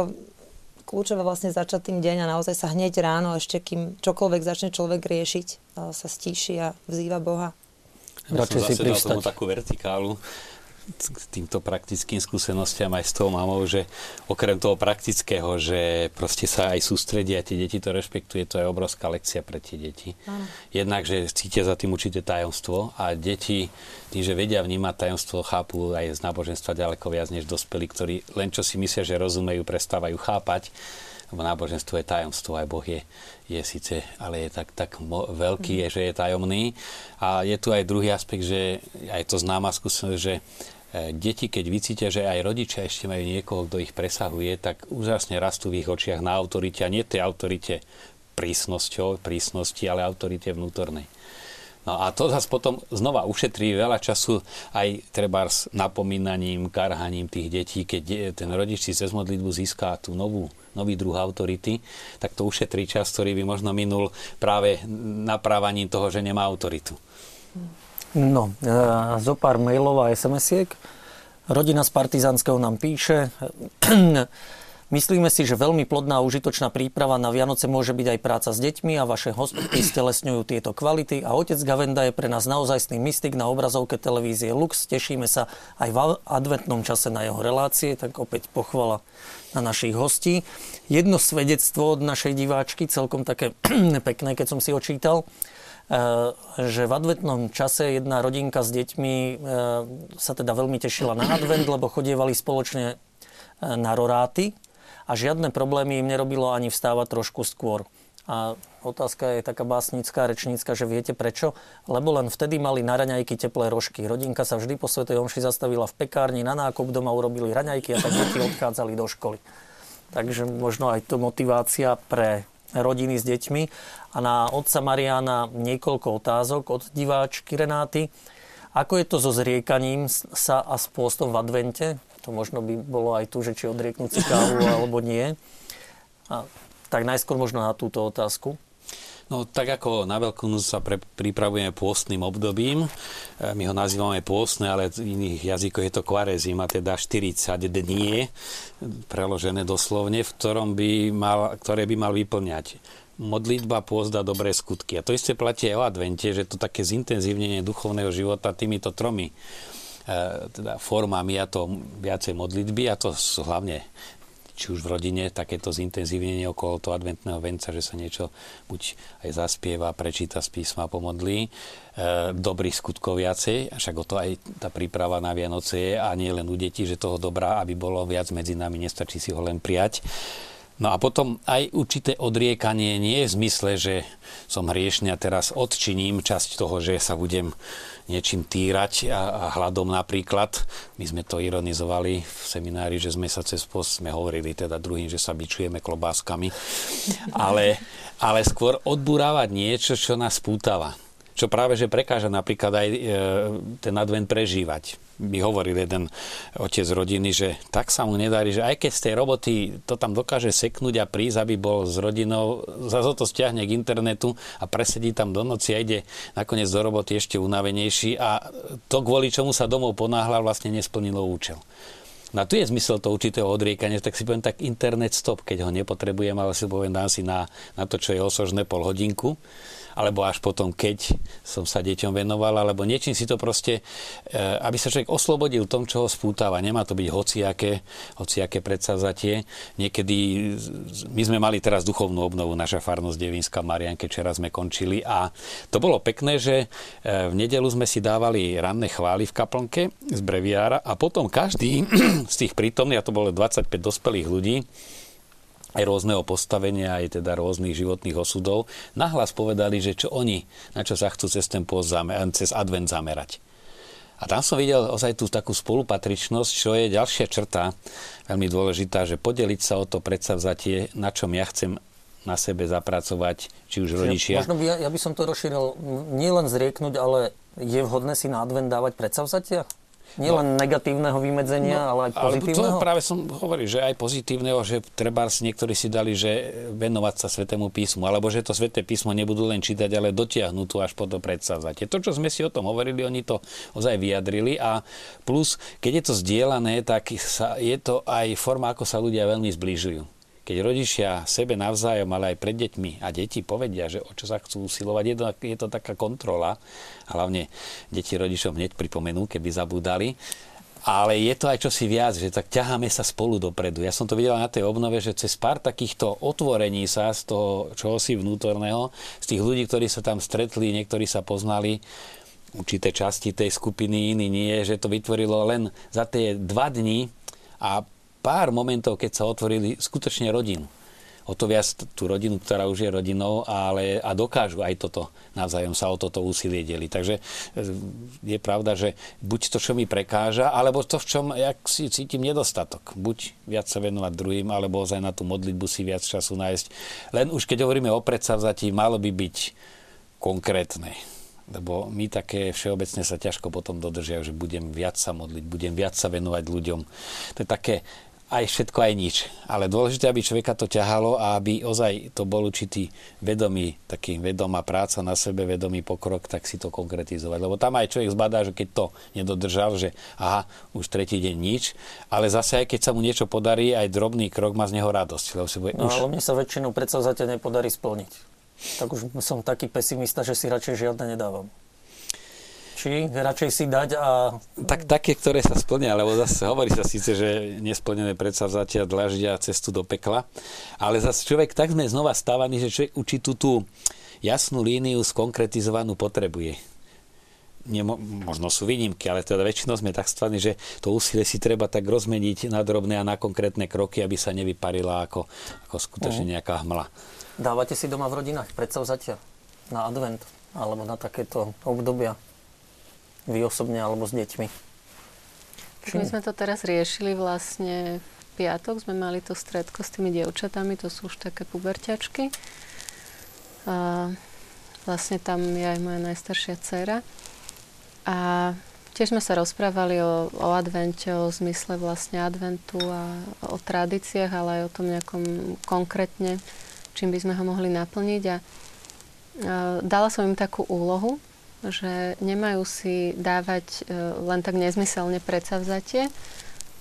kľúčové vlastne začať tým deň a naozaj sa hneď ráno, ešte kým čokoľvek začne človek riešiť, sa stíši a vzýva Boha. Radšej si pristať. takú vertikálu k týmto praktickým skúsenostiam aj s tou mamou, že okrem toho praktického, že proste sa aj sústredia, tie deti to rešpektuje, to je obrovská lekcia pre tie deti. Áno. Jednak, že cítia za tým určité tajomstvo a deti, tým, že vedia vnímať tajomstvo, chápu aj z náboženstva ďaleko viac než dospelí, ktorí len čo si myslia, že rozumejú, prestávajú chápať v náboženstvo je tajomstvo, aj Boh je, je síce, ale je tak, tak veľký, je, že je tajomný. A je tu aj druhý aspekt, že aj to známa skúsenosť, že e, deti, keď vycítia, že aj rodičia ešte majú niekoho, kto ich presahuje, tak úžasne rastú v ich očiach na autorite a nie tej autorite prísnosťou, prísnosti, ale autorite vnútornej. No a to zase potom znova ušetrí veľa času aj treba s napomínaním, karhaním tých detí, keď ten rodič si cez modlitbu získa tú novú, nový druh autority, tak to ušetrí čas, ktorý by možno minul práve naprávaním toho, že nemá autoritu. No, zo pár mailov a SMS-iek. Rodina z Partizanského nám píše, Myslíme si, že veľmi plodná a užitočná príprava na Vianoce môže byť aj práca s deťmi a vaše hostky stelesňujú tieto kvality a otec Gavenda je pre nás naozajstný mystik na obrazovke televízie Lux. Tešíme sa aj v adventnom čase na jeho relácie, tak opäť pochvala na našich hostí. Jedno svedectvo od našej diváčky, celkom také [CLEARS THROAT] pekné, keď som si očítal, e, že v adventnom čase jedna rodinka s deťmi e, sa teda veľmi tešila na advent, lebo chodievali spoločne e, na roráty a žiadne problémy im nerobilo ani vstávať trošku skôr. A otázka je taká básnická, rečnícka, že viete prečo? Lebo len vtedy mali na raňajky teplé rožky. Rodinka sa vždy po Svetej Omši zastavila v pekárni, na nákup doma urobili raňajky a tak deti odchádzali do školy. Takže možno aj to motivácia pre rodiny s deťmi. A na otca Mariana niekoľko otázok od diváčky Renáty. Ako je to so zriekaním sa a s v advente? To možno by bolo aj tu, že či odrieknúť si kávu [LAUGHS] alebo nie. A, tak najskôr možno na túto otázku. No tak ako na Veľkú noc sa pre, pripravujeme pôstnym obdobím, e, my ho nazývame pôstne, ale v iných jazykoch je to kvarezima, teda 40 dní, preložené doslovne, v ktorom by mal, ktoré by mal vyplňať modlitba, pôzda, dobré skutky. A to isté platí aj o advente, že to také zintenzívnenie duchovného života týmito tromi teda formami a to viacej modlitby a to hlavne či už v rodine, takéto zintenzívnenie okolo toho adventného venca, že sa niečo buď aj zaspieva, prečíta z písma, pomodlí. E, dobrých skutkov viacej, však o to aj tá príprava na Vianoce je a nie len u detí, že toho dobrá, aby bolo viac medzi nami, nestačí si ho len prijať. No a potom aj určité odriekanie nie je v zmysle, že som hriešný a teraz odčiním časť toho, že sa budem niečím týrať a, a hladom napríklad. My sme to ironizovali v seminári, že sme sa cez post, sme hovorili teda druhým, že sa bičujeme klobáskami, ale, ale skôr odburávať niečo, čo nás pútava čo práve že prekáža napríklad aj e, ten advent prežívať. By hovoril jeden otec rodiny, že tak sa mu nedarí, že aj keď z tej roboty to tam dokáže seknúť a prísť, aby bol s rodinou, zase to stiahne k internetu a presedí tam do noci a ide nakoniec do roboty ešte unavenejší a to kvôli čomu sa domov ponáhľa vlastne nesplnilo účel. No a tu je zmysel to určitého odriekania, tak si poviem tak internet stop, keď ho nepotrebujem, ale si poviem dám si na, na to, čo je osožné pol hodinku alebo až potom, keď som sa deťom venoval, alebo niečím si to proste, e, aby sa človek oslobodil tom, čo ho spútava. Nemá to byť hociaké, hociaké predsavzatie. Niekedy, my sme mali teraz duchovnú obnovu, naša farnosť Devinská Marianke, včera sme končili a to bolo pekné, že e, v nedelu sme si dávali ranné chvály v kaplnke z breviára a potom každý [CLEARS THROAT] z tých prítomných, a to bolo 25 dospelých ľudí, aj rôzneho postavenia, aj teda rôznych životných osudov, nahlas povedali, že čo oni, na čo sa chcú cez ten post zamer- cez advent zamerať. A tam som videl ozaj tú takú spolupatričnosť, čo je ďalšia črta, veľmi dôležitá, že podeliť sa o to predsavzatie, na čom ja chcem na sebe zapracovať, či už rodičia. Možno by, ja by som to rozšíril, nie len zrieknúť, ale je vhodné si na advent dávať predsavzatia? Nielen no, negatívneho vymedzenia, no, ale aj pozitívneho? Ale to práve som hovoril, že aj pozitívneho, že treba niektorí si dali, že venovať sa Svetému písmu, alebo že to Sveté písmo nebudú len čítať, ale dotiahnuť tu až po to predsavzatie. To, čo sme si o tom hovorili, oni to ozaj vyjadrili a plus, keď je to zdieľané, tak sa, je to aj forma, ako sa ľudia veľmi zbližujú keď rodičia sebe navzájom, ale aj pred deťmi a deti povedia, že o čo sa chcú usilovať, je to, je to taká kontrola. Hlavne deti rodičom hneď pripomenú, keby zabúdali. Ale je to aj čosi viac, že tak ťaháme sa spolu dopredu. Ja som to videl na tej obnove, že cez pár takýchto otvorení sa z toho čohosi vnútorného, z tých ľudí, ktorí sa tam stretli, niektorí sa poznali, určité časti tej skupiny, iní nie, že to vytvorilo len za tie dva dni a pár momentov, keď sa otvorili skutočne rodinu. O to viac tú rodinu, ktorá už je rodinou, ale a dokážu aj toto navzájom sa o toto úsilie deli. Takže e, je pravda, že buď to, čo mi prekáža, alebo to, v čom ja si cítim nedostatok. Buď viac sa venovať druhým, alebo aj na tú modlitbu si viac času nájsť. Len už keď hovoríme o predsavzatí, malo by byť konkrétne lebo my také všeobecne sa ťažko potom dodržia, že budem viac sa modliť, budem viac sa venovať ľuďom. To je také aj všetko, aj nič. Ale dôležité, aby človeka to ťahalo a aby ozaj to bol určitý vedomý, taký vedomá práca na sebe, vedomý pokrok, tak si to konkretizovať. Lebo tam aj človek zbadá, že keď to nedodržal, že aha, už tretí deň nič, ale zase aj keď sa mu niečo podarí, aj drobný krok má z neho radosť. Lebo si bude, no, už... ale mne sa väčšinou zatiaľ nepodarí splniť. Tak už som taký pesimista, že si radšej žiadne nedávam či radšej si dať a... Tak také, ktoré sa splnia, lebo zase hovorí sa síce, že nesplnené predsavzatia dlaždia cestu do pekla, ale zase človek tak sme znova stávaní, že človek určitú tú jasnú líniu skonkretizovanú potrebuje. Nemo, možno sú výnimky, ale teda väčšinou sme tak stvaní, že to úsilie si treba tak rozmeniť na drobné a na konkrétne kroky, aby sa nevyparila ako, ako skutočne mhm. nejaká hmla. Dávate si doma v rodinách predsavzatia na advent alebo na takéto obdobia? Vy osobne alebo s deťmi? Či... My sme to teraz riešili vlastne v piatok. Sme mali to stredko s tými dievčatami, to sú už také puberťačky. A vlastne tam je aj moja najstaršia dcera. A tiež sme sa rozprávali o, o advente, o zmysle vlastne adventu a o tradíciách, ale aj o tom nejakom konkrétne, čím by sme ho mohli naplniť. A, a dala som im takú úlohu, že nemajú si dávať e, len tak nezmyselne predsavzatie,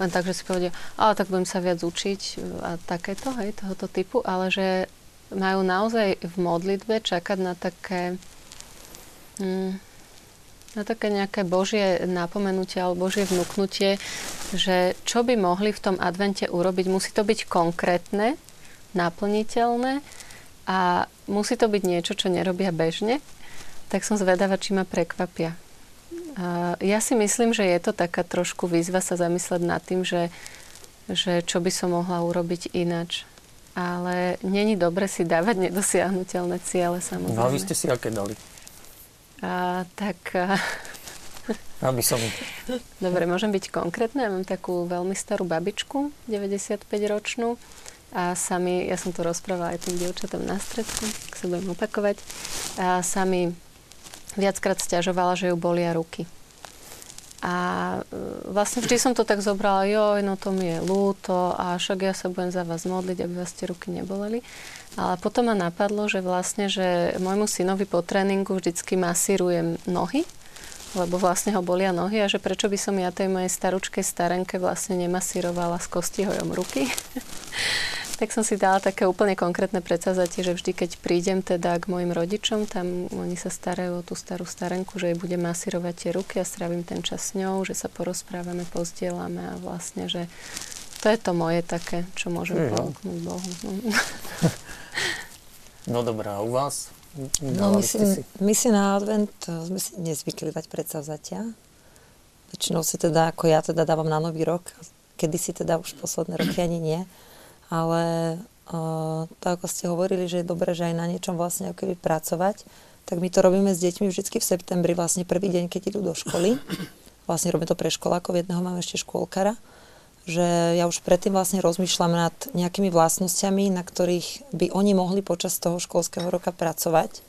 len tak, že si povedia, ale tak budem sa viac učiť e, a takéto, hej, tohoto typu, ale že majú naozaj v modlitbe čakať na také mm, na také nejaké božie napomenutie alebo božie vnúknutie, že čo by mohli v tom advente urobiť. Musí to byť konkrétne, naplniteľné a musí to byť niečo, čo nerobia bežne tak som zvedavá, či ma prekvapia. Ja si myslím, že je to taká trošku výzva sa zamysleť nad tým, že, že čo by som mohla urobiť inač. Ale není dobre si dávať nedosiahnutelné ciele, samozrejme. No a vy ste si aké dali? A, tak... A... [LAUGHS] Aby som... Dobre, môžem byť konkrétna. Ja mám takú veľmi starú babičku, 95-ročnú. A sami, ja som to rozprávala aj tým dievčatom na stredku, ak sa budem opakovať. A sami viackrát stiažovala, že ju bolia ruky. A e, vlastne vždy som to tak zobrala, joj, no to mi je ľúto a však ja sa budem za vás modliť, aby vás tie ruky neboleli. Ale potom ma napadlo, že vlastne, že môjmu synovi po tréningu vždycky masírujem nohy, lebo vlastne ho bolia nohy a že prečo by som ja tej mojej staručkej starenke vlastne nemasírovala s kostihojom ruky. [LAUGHS] tak som si dala také úplne konkrétne predsazatie, že vždy, keď prídem teda k mojim rodičom, tam oni sa starajú o tú starú starenku, že jej budem masírovať tie ruky a strávim ten čas s ňou, že sa porozprávame, pozdielame a vlastne, že to je to moje také, čo môžem mm. ponúknuť Bohu. No. [LAUGHS] no dobrá, a u vás? No my si, my si na advent sme si nezvykli dať predsavzatia. Väčšinou si teda, ako ja teda dávam na nový rok, kedy si teda už posledné roky ani nie ale uh, to, ako ste hovorili, že je dobré, že aj na niečom vlastne keby pracovať, tak my to robíme s deťmi vždy v septembri, vlastne prvý deň, keď idú do školy. Vlastne robíme to pre školákov, jedného máme ešte škôlkara, že ja už predtým vlastne rozmýšľam nad nejakými vlastnosťami, na ktorých by oni mohli počas toho školského roka pracovať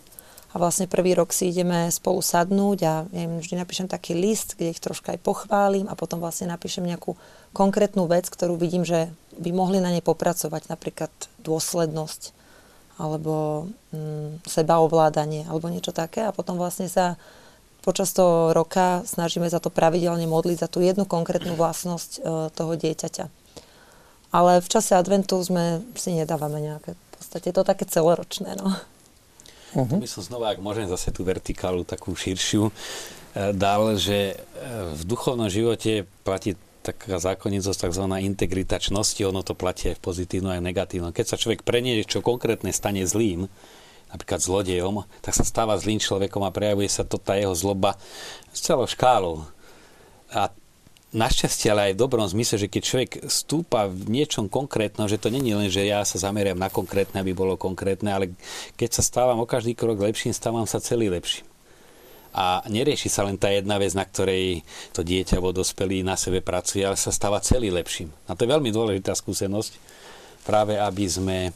a vlastne prvý rok si ideme spolu sadnúť a ja im vždy napíšem taký list, kde ich troška aj pochválim a potom vlastne napíšem nejakú konkrétnu vec, ktorú vidím, že by mohli na nej popracovať, napríklad dôslednosť alebo mm, sebaovládanie alebo niečo také a potom vlastne sa počas toho roka snažíme za to pravidelne modliť za tú jednu konkrétnu vlastnosť e, toho dieťaťa. Ale v čase adventu sme si nedávame nejaké, v podstate je to také celoročné. No. Uh-huh. by som znova, ak môžem zase tú vertikálu takú širšiu, e, dal, že e, v duchovnom živote platí taká zákonnicosť, tzv. integritačnosti, ono to platí aj v pozitívnom, aj v negatívnom. Keď sa človek prenie, čo konkrétne stane zlým, napríklad zlodejom, tak sa stáva zlým človekom a prejavuje sa to tá jeho zloba s celou škálou. A našťastie, ale aj v dobrom zmysle, že keď človek stúpa v niečom konkrétnom, že to není len, že ja sa zameriam na konkrétne, aby bolo konkrétne, ale keď sa stávam o každý krok lepším, stávam sa celý lepší. A nerieši sa len tá jedna vec, na ktorej to dieťa alebo dospelý na sebe pracuje, ale sa stáva celý lepším. A to je veľmi dôležitá skúsenosť, práve aby sme,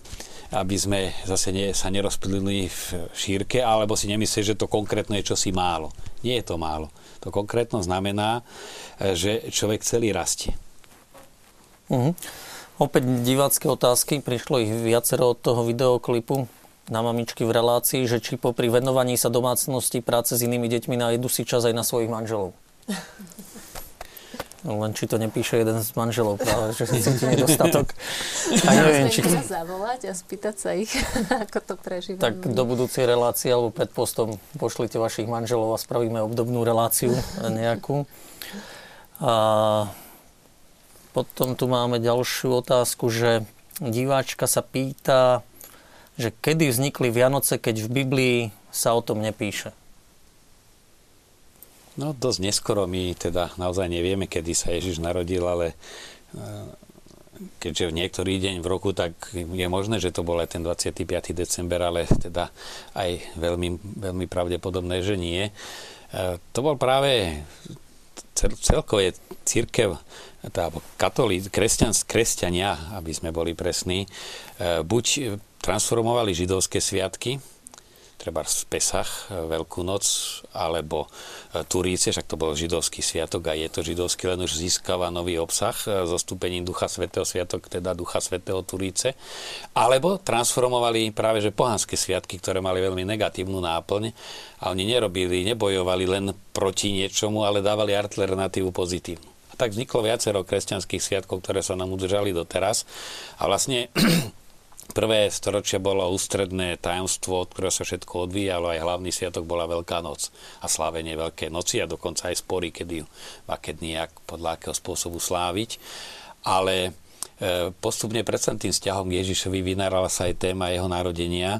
aby sme zase nie, sa nerozplynuli v šírke, alebo si nemysleli, že to konkrétne je čosi málo. Nie je to málo. To konkrétno znamená, že človek celý rastie. Uh-huh. Opäť divácké otázky, prišlo ich viacero od toho videoklipu na mamičky v relácii, že či popri venovaní sa domácnosti práce s inými deťmi nájdu si čas aj na svojich manželov. No, len či to nepíše jeden z manželov práve, že si cíti nedostatok. A neviem, či... zavolať a spýtať sa ich, [LAUGHS] ako to prežívajú. Tak do budúcej relácie alebo pred postom pošlite vašich manželov a spravíme obdobnú reláciu nejakú. A potom tu máme ďalšiu otázku, že diváčka sa pýta, že kedy vznikli Vianoce, keď v Biblii sa o tom nepíše. No dosť neskoro my teda naozaj nevieme, kedy sa Ježiš narodil, ale e, keďže v niektorý deň v roku, tak je možné, že to bol aj ten 25. december, ale teda aj veľmi, veľmi pravdepodobné, že nie. E, to bol práve cel, celkové církev alebo katolí, kresťan, kresťania, aby sme boli presní, e, buď transformovali židovské sviatky, treba v Pesach, e, Veľkú noc, alebo e, Turíce, však to bol židovský sviatok a je to židovský, len už získava nový obsah so stupením Ducha Svetého sviatok, teda Ducha Svetého Turíce, alebo transformovali práve že pohanské sviatky, ktoré mali veľmi negatívnu náplň a oni nerobili, nebojovali len proti niečomu, ale dávali alternatívu pozitívnu tak vzniklo viacero kresťanských sviatkov, ktoré sa nám udržali doteraz. A vlastne [CLEARS THROAT] prvé storočia bolo ústredné tajomstvo, od ktorého sa všetko odvíjalo, aj hlavný sviatok bola Veľká noc a slávenie Veľkej noci a dokonca aj spory, kedy keď nejak podľa akého spôsobu sláviť. Ale e, postupne pred tým vzťahom k Ježišovi vynárala sa aj téma jeho narodenia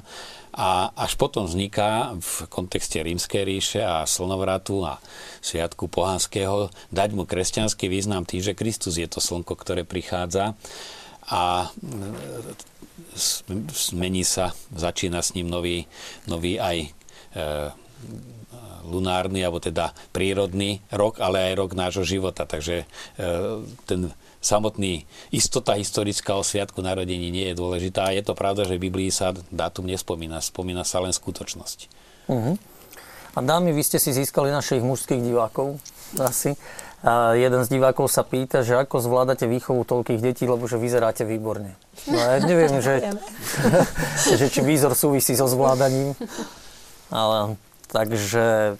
a až potom vzniká v kontexte rímskej ríše a slnovratu a sviatku pohanského dať mu kresťanský význam tým, že Kristus je to slnko, ktoré prichádza a zmení sa, začína s ním nový, nový aj e, lunárny, alebo teda prírodný rok, ale aj rok nášho života. Takže e, ten samotný istota historická o sviatku narodení nie je dôležitá. Je to pravda, že v Biblii sa dátum nespomína, spomína sa len skutočnosť. Uh-huh. A dámy, vy ste si získali našich mužských divákov asi. A jeden z divákov sa pýta, že ako zvládate výchovu toľkých detí, lebo že vyzeráte výborne. No ja neviem, že, [LAUGHS] že či výzor súvisí so zvládaním. Ale takže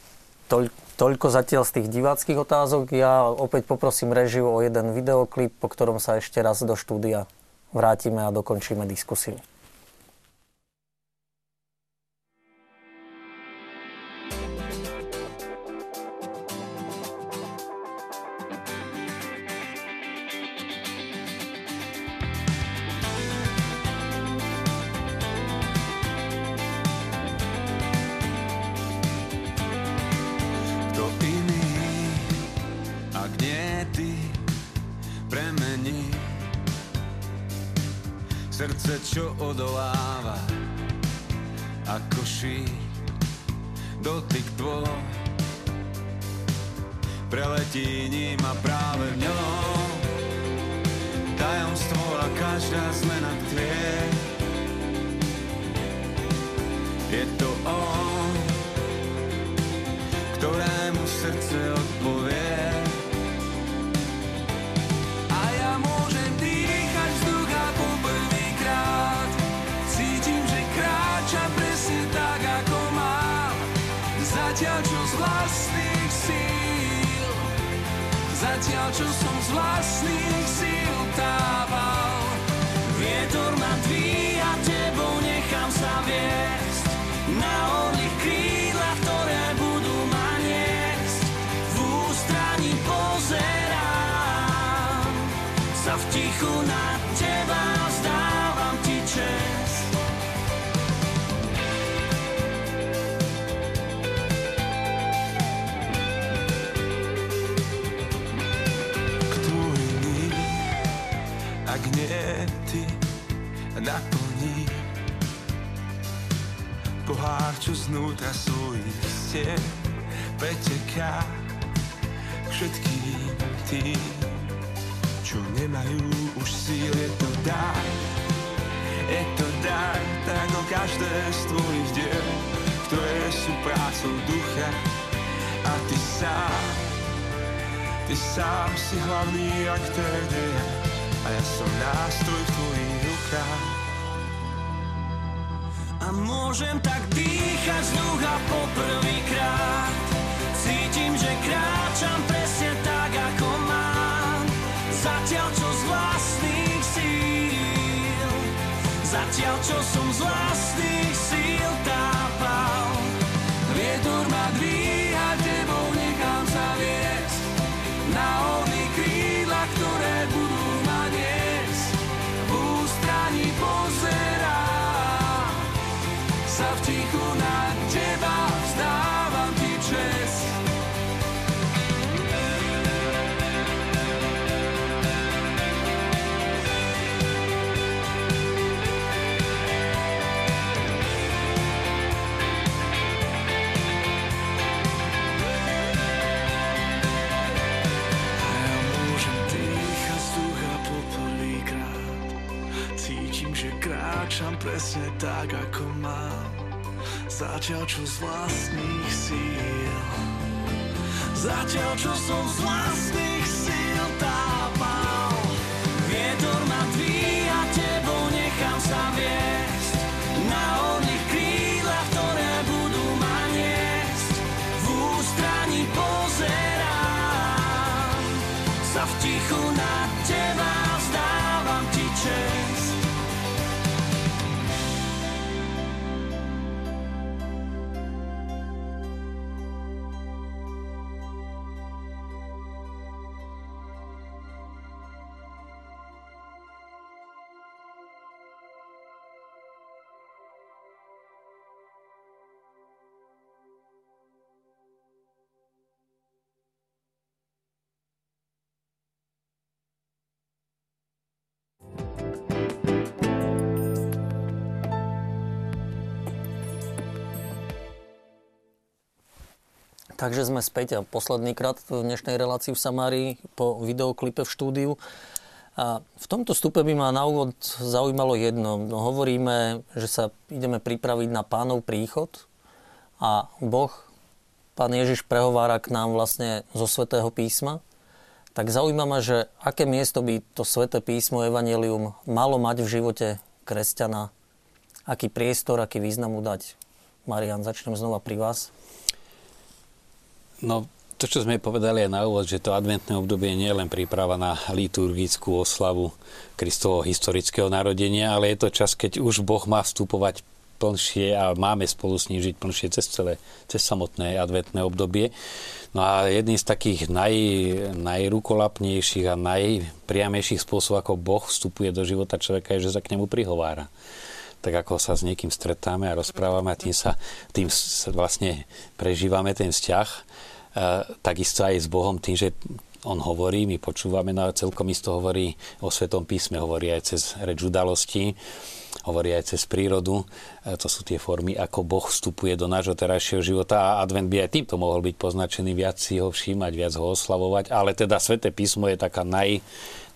toľ, Toľko zatiaľ z tých diváckých otázok. Ja opäť poprosím režiu o jeden videoklip, po ktorom sa ešte raz do štúdia vrátime a dokončíme diskusiu. Čo odoláva ako šíp dotyk tvoj. Preletí ním a práve v ňom tajomstvo a každá zmena tvie je to on ktorému srdce odpovie zatiaľ čo som z vlastných čo znútra svojich stien preteká k všetkým tým, čo nemajú už síl. Je to dar, je to dar, tak o každé z tvojich diel, ktoré sú prácou ducha a ty sám, ty sám si hlavný aktér deja a ja som nástroj v tvojich rukách. Môžem tak dýchať vzduch a poprvýkrát cítim, že kráčam presne tak, ako mám. Zatiaľ, čo z vlastných síl, zatiaľ, čo som presne tak, ako mám. Zatiaľ, čo z vlastných síl. Zatiaľ, čo som z vlastných Takže sme späť a posledný krát v dnešnej relácii v Samárii po videoklipe v štúdiu. A v tomto stupe by ma na úvod zaujímalo jedno. No, hovoríme, že sa ideme pripraviť na pánov príchod a Boh, pán Ježiš prehovára k nám vlastne zo Svetého písma. Tak zaujíma ma, že aké miesto by to Sveté písmo, Evangelium malo mať v živote kresťana, aký priestor, aký význam mu dať. Marian, začnem znova pri vás. No, to, čo sme povedali aj na úvod, že to adventné obdobie nie je len príprava na liturgickú oslavu Kristovho historického narodenia, ale je to čas, keď už Boh má vstupovať plnšie a máme spolu s ním žiť plnšie cez celé, cez samotné adventné obdobie. No a jedným z takých naj, najrukolapnejších a najpriamejších spôsobov, ako Boh vstupuje do života človeka, je, že sa k nemu prihovára tak ako sa s niekým stretáme a rozprávame a tým sa tým vlastne prežívame ten vzťah, e, takisto aj s Bohom tým, že on hovorí, my počúvame, no a celkom isto hovorí o Svetom písme, hovorí aj cez reč udalostí, hovorí aj cez prírodu. E, to sú tie formy, ako Boh vstupuje do nášho terajšieho života a advent by aj týmto mohol byť poznačený, viac si ho všímať, viac ho oslavovať, ale teda Sveté písmo je taká naj,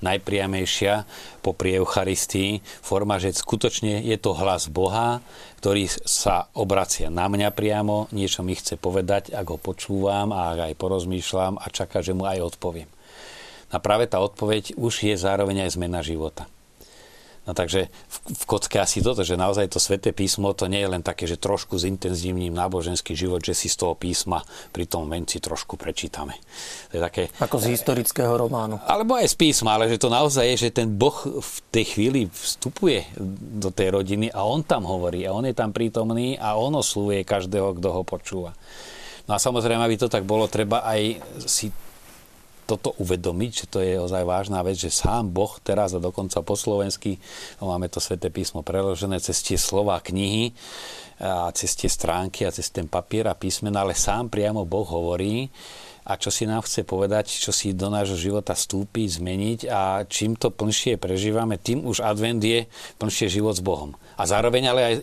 najpriamejšia popri Eucharistii forma, že skutočne je to hlas Boha, ktorý sa obracia na mňa priamo, niečo mi chce povedať, ak ho počúvam a ak aj porozmýšľam a čaká, že mu aj odpoviem. A práve tá odpoveď už je zároveň aj zmena života. No takže v, v kocke asi toto, že naozaj to sväté písmo to nie je len také, že trošku zintenzívnym náboženský život, že si z toho písma pri tom venci trošku prečítame. To je také, Ako z historického románu. alebo aj z písma, ale že to naozaj je, že ten Boh v tej chvíli vstupuje do tej rodiny a on tam hovorí a on je tam prítomný a on oslúvuje každého, kto ho počúva. No a samozrejme, aby to tak bolo, treba aj si toto uvedomiť, že to je ozaj vážna vec, že sám Boh teraz a dokonca po slovensky, no máme to sväté písmo preložené cez tie slova knihy a cez tie stránky a cez ten papier a písmena, ale sám priamo Boh hovorí a čo si nám chce povedať, čo si do nášho života vstúpiť, zmeniť a čím to plnšie prežívame, tým už advent je plnšie život s Bohom. A zároveň ale aj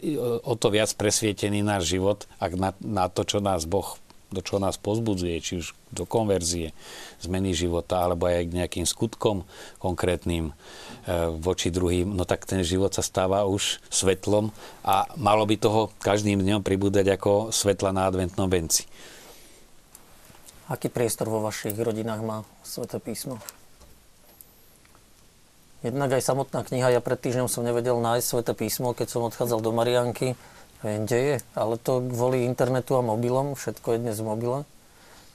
o to viac presvietený náš život, ak na, na to, čo nás Boh do čoho nás pozbudzuje, či už do konverzie, zmeny života, alebo aj k nejakým skutkom konkrétnym e, voči druhým, no tak ten život sa stáva už svetlom a malo by toho každým dňom pribúdať ako svetla na adventnom venci. Aký priestor vo vašich rodinách má Sveté písmo? Jednak aj samotná kniha, ja pred týždňom som nevedel nájsť Sveté písmo, keď som odchádzal do Marianky. Viem, kde je, ale to kvôli internetu a mobilom, všetko je dnes v mobile.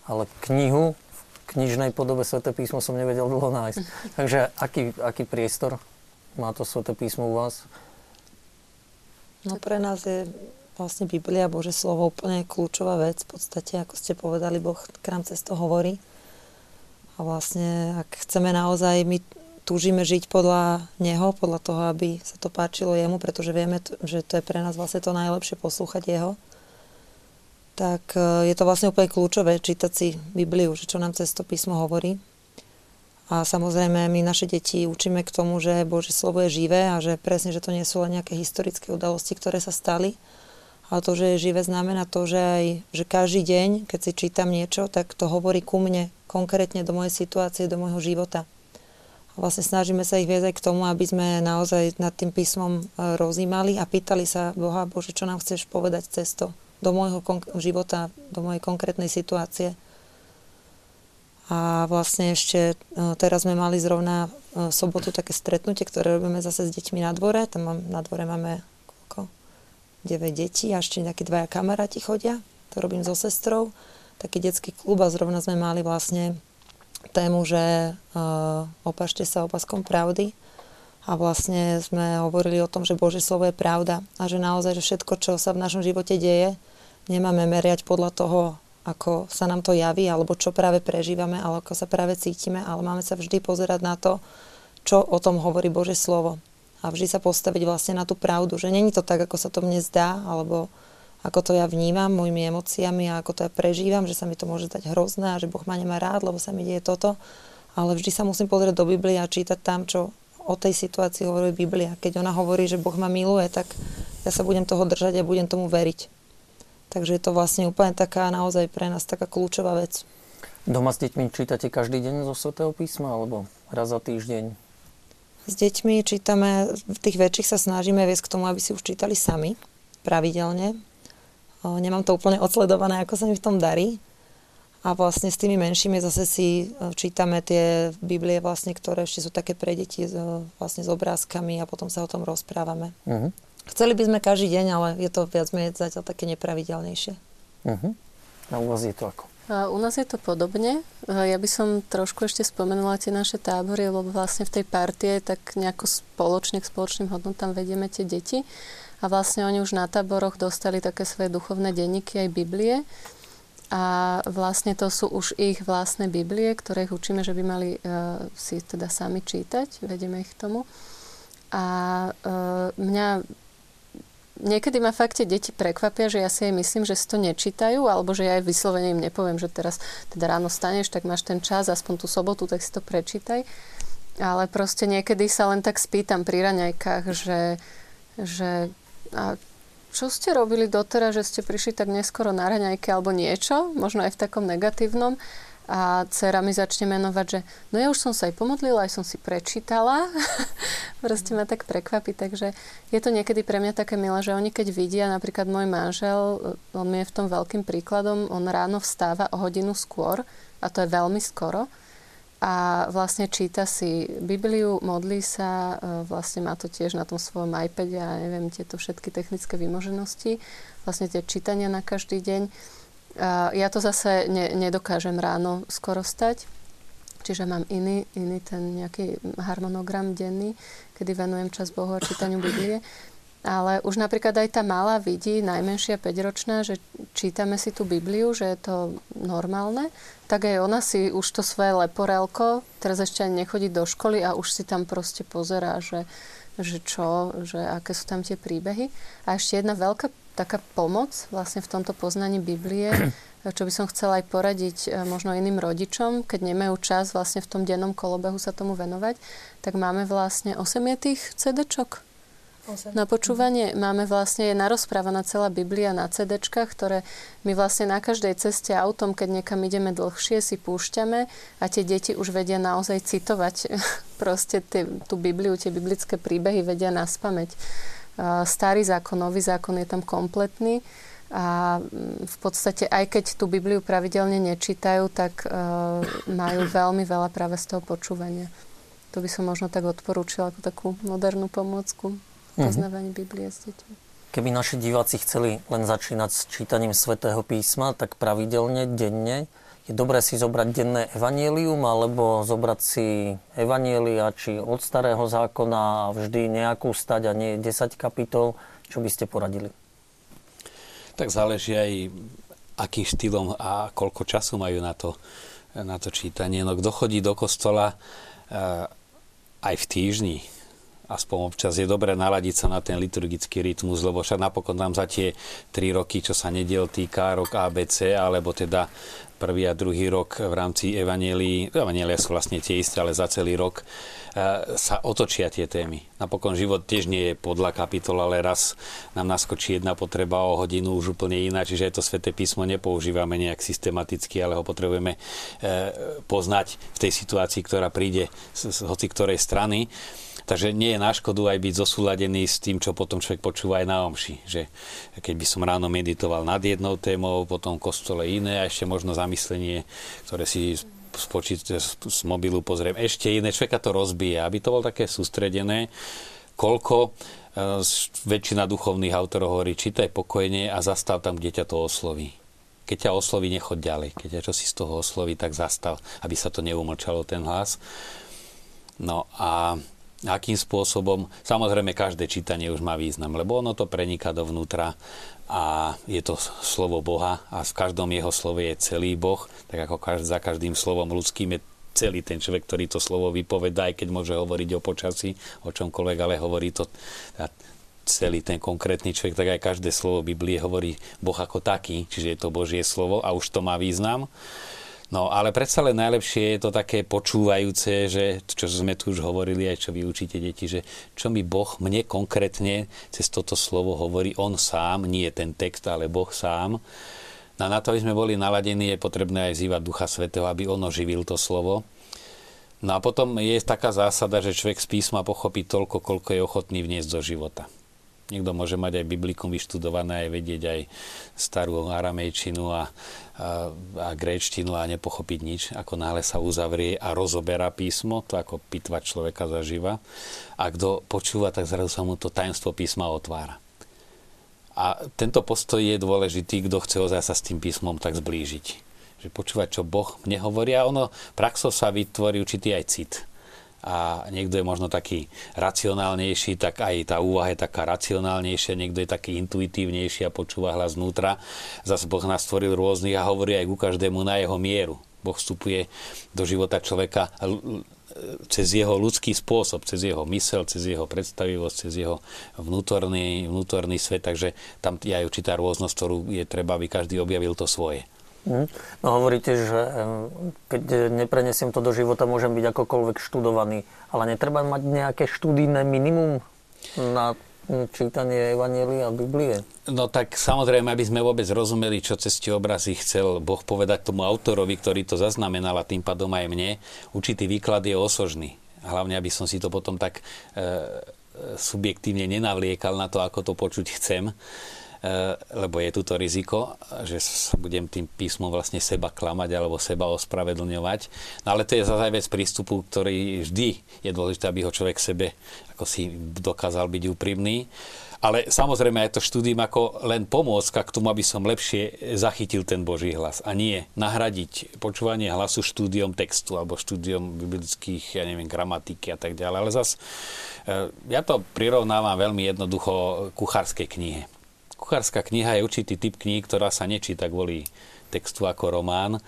Ale knihu v knižnej podobe Sveté písmo som nevedel dlho nájsť. [LAUGHS] Takže aký, aký priestor má to Sveté písmo u vás? No pre nás je vlastne Biblia, Bože slovo, úplne kľúčová vec. V podstate, ako ste povedali, Boh k nám cez to hovorí. A vlastne, ak chceme naozaj, my túžime žiť podľa Neho, podľa toho, aby sa to páčilo Jemu, pretože vieme, že to je pre nás vlastne to najlepšie poslúchať Jeho, tak e, je to vlastne úplne kľúčové čítať si Bibliu, že čo nám cez to písmo hovorí. A samozrejme, my naše deti učíme k tomu, že Bože slovo je živé a že presne, že to nie sú len nejaké historické udalosti, ktoré sa stali. Ale to, že je živé, znamená to, že aj že každý deň, keď si čítam niečo, tak to hovorí ku mne, konkrétne do mojej situácie, do môjho života. Vlastne snažíme sa ich viesť aj k tomu, aby sme naozaj nad tým písmom e, rozímali a pýtali sa Boha, Bože, čo nám chceš povedať cez to do môjho života, do mojej konkrétnej situácie. A vlastne ešte e, teraz sme mali zrovna v e, sobotu také stretnutie, ktoré robíme zase s deťmi na dvore. Tam mám, na dvore máme koľko? 9 detí a ešte nejaké dvaja kamaráti chodia. To robím so sestrou. Taký detský klub a zrovna sme mali vlastne tému, že uh, opašte sa opaskom pravdy. A vlastne sme hovorili o tom, že Božie slovo je pravda a že naozaj, že všetko, čo sa v našom živote deje, nemáme meriať podľa toho, ako sa nám to javí, alebo čo práve prežívame, alebo ako sa práve cítime, ale máme sa vždy pozerať na to, čo o tom hovorí Bože slovo. A vždy sa postaviť vlastne na tú pravdu, že není to tak, ako sa to mne zdá, alebo ako to ja vnímam mojimi emóciami a ako to ja prežívam, že sa mi to môže dať hrozné a že Boh ma nemá rád, lebo sa mi deje toto. Ale vždy sa musím pozrieť do Biblie a čítať tam, čo o tej situácii hovorí Biblia. Keď ona hovorí, že Boh ma miluje, tak ja sa budem toho držať a budem tomu veriť. Takže je to vlastne úplne taká naozaj pre nás taká kľúčová vec. Doma s deťmi čítate každý deň zo Svetého písma alebo raz za týždeň? S deťmi čítame, v tých väčších sa snažíme viesť k tomu, aby si už čítali sami, pravidelne. Nemám to úplne odsledované, ako sa mi v tom darí. A vlastne s tými menšími zase si e, čítame tie Biblie, vlastne, ktoré ešte sú také pre deti vlastne s obrázkami a potom sa o tom rozprávame. Uh-huh. Chceli by sme každý deň, ale je to viac menej zatiaľ také nepravidelnejšie. Uh-huh. A u vás je to ako? A u nás je to podobne. Ja by som trošku ešte spomenula tie naše tábory, lebo vlastne v tej partie tak nejako spoločne k spoločným hodnotám vedieme tie deti. A vlastne oni už na táboroch dostali také svoje duchovné denníky aj Biblie. A vlastne to sú už ich vlastné Biblie, ktoré ich učíme, že by mali uh, si teda sami čítať. Vedieme ich k tomu. A uh, mňa niekedy ma fakt tie deti prekvapia, že ja si aj myslím, že si to nečítajú, alebo že ja aj vyslovene im nepoviem, že teraz teda ráno staneš, tak máš ten čas, aspoň tú sobotu, tak si to prečítaj. Ale proste niekedy sa len tak spýtam pri raňajkách, že, že a čo ste robili doteraz, že ste prišli tak neskoro na raňajke alebo niečo, možno aj v takom negatívnom a dcera mi začne menovať, že no ja už som sa aj pomodlila, aj som si prečítala. [LAUGHS] Proste ma tak prekvapí, takže je to niekedy pre mňa také milé, že oni keď vidia, napríklad môj manžel, on mi je v tom veľkým príkladom, on ráno vstáva o hodinu skôr a to je veľmi skoro a vlastne číta si Bibliu, modlí sa, e, vlastne má to tiež na tom svojom iPade a neviem, tieto všetky technické vymoženosti, vlastne tie čítania na každý deň ja to zase ne, nedokážem ráno skoro stať, čiže mám iný, iný ten nejaký harmonogram denný, kedy venujem čas Bohu a čítaniu Biblie. Ale už napríklad aj tá malá vidí, najmenšia 5-ročná, že čítame si tú Bibliu, že je to normálne, tak aj ona si už to svoje leporelko, teraz ešte ani nechodí do školy a už si tam proste pozerá, že, že čo, že aké sú tam tie príbehy. A ešte jedna veľká taká pomoc vlastne v tomto poznaní Biblie, čo by som chcela aj poradiť e, možno iným rodičom, keď nemajú čas vlastne v tom dennom kolobehu sa tomu venovať, tak máme vlastne 8 tých CD-čok na počúvanie. Máme vlastne, je narozprávaná celá Biblia na CD, ktoré my vlastne na každej ceste autom, keď niekam ideme dlhšie, si púšťame a tie deti už vedia naozaj citovať [LAUGHS] proste tie, tú Bibliu, tie biblické príbehy vedia nás pamäť starý zákon, nový zákon je tam kompletný a mm, v podstate aj keď tú Bibliu pravidelne nečítajú, tak uh, majú veľmi veľa práve z toho počúvania. to by som možno tak odporúčila ako takú modernú pomôcku poznávaní Biblie s deťmi. Keby naši diváci chceli len začínať s čítaním svätého písma, tak pravidelne, denne, je dobré si zobrať denné evanielium alebo zobrať si evanielia či od starého zákona a vždy nejakú stať a nie 10 kapitol. Čo by ste poradili? Tak záleží aj, akým štýlom a koľko času majú na to, na to čítanie. No kto chodí do kostola uh, aj v týždni, aspoň občas je dobré naladiť sa na ten liturgický rytmus, lebo však napokon tam za tie tri roky, čo sa nediel týka, rok ABC, alebo teda prvý a druhý rok v rámci Evangelii, Evangelia sú vlastne tie isté, ale za celý rok, e, sa otočia tie témy. Napokon život tiež nie je podľa kapitol, ale raz nám naskočí jedna potreba o hodinu už úplne iná, čiže to sväté písmo nepoužívame nejak systematicky, ale ho potrebujeme e, poznať v tej situácii, ktorá príde z hoci ktorej strany. Takže nie je na škodu aj byť zosúladený s tým, čo potom človek počúva aj na omši. Že keď by som ráno meditoval nad jednou témou, potom kostole iné a ešte možno zamyslenie, ktoré si spočiť z mobilu pozriem ešte iné, človeka to rozbije, aby to bolo také sústredené, koľko e, väčšina duchovných autorov hovorí, čítaj pokojne a zastav tam, kde ťa to osloví. Keď ťa osloví, nechod ďalej. Keď ťa čo si z toho osloví, tak zastav, aby sa to neumlčalo ten hlas. No a akým spôsobom. Samozrejme, každé čítanie už má význam, lebo ono to preniká dovnútra a je to slovo Boha a v každom jeho slove je celý Boh, tak ako každý, za každým slovom ľudským je celý ten človek, ktorý to slovo vypovedá, aj keď môže hovoriť o počasí, o čomkoľvek, ale hovorí to celý ten konkrétny človek, tak aj každé slovo Biblie hovorí Boh ako taký, čiže je to Božie slovo a už to má význam. No ale predsa len najlepšie je to také počúvajúce, že čo sme tu už hovorili, aj čo vy učíte deti, že čo mi Boh mne konkrétne cez toto slovo hovorí on sám, nie ten text, ale Boh sám. No na to, aby sme boli naladení, je potrebné aj zývať Ducha Svetého, aby on oživil to slovo. No a potom je taká zásada, že človek z písma pochopí toľko, koľko je ochotný vniesť do života. Niekto môže mať aj biblikum vyštudované, aj vedieť aj starú aramejčinu a, a, a gréčtinu a nepochopiť nič. Ako náhle sa uzavrie a rozoberá písmo, to ako pitva človeka zažíva. A kto počúva, tak zrazu sa mu to tajemstvo písma otvára. A tento postoj je dôležitý, kto chce ozaj sa s tým písmom tak zblížiť. Že počúvať, čo Boh mne hovorí a ono praxo sa vytvorí určitý aj cit a niekto je možno taký racionálnejší, tak aj tá úvaha je taká racionálnejšia, niekto je taký intuitívnejší a počúva hlas vnútra. Zase Boh nás stvoril rôznych a hovorí aj ku každému na jeho mieru. Boh vstupuje do života človeka cez jeho ľudský spôsob, cez jeho mysel, cez jeho predstavivosť, cez jeho vnútorný, vnútorný svet, takže tam je aj určitá rôznosť, ktorú je treba, aby každý objavil to svoje. Mhm. No hovoríte, že keď neprenesiem to do života, môžem byť akokoľvek študovaný, ale netreba mať nejaké študijné minimum na čítanie Evanielia a Biblie? No tak samozrejme, aby sme vôbec rozumeli, čo cez tie obrazy chcel Boh povedať tomu autorovi, ktorý to zaznamenal a tým pádom aj mne, určitý výklad je osožný. Hlavne, aby som si to potom tak e, subjektívne nenavliekal na to, ako to počuť chcem Eh, lebo je tu to riziko, že sa budem tým písmom vlastne seba klamať alebo seba ospravedlňovať. No ale to je zase vec prístupu, ktorý vždy je dôležité, aby ho človek sebe ako si dokázal byť úprimný. Ale samozrejme je to štúdium ako len pomôcka k tomu, aby som lepšie zachytil ten Boží hlas. A nie nahradiť počúvanie hlasu štúdiom textu alebo štúdiom biblických, ja neviem, gramatiky a tak ďalej. Ale zas eh, ja to prirovnávam veľmi jednoducho kuchárskej knihe. Kuchárska kniha je určitý typ kníh, ktorá sa nečíta kvôli textu ako román.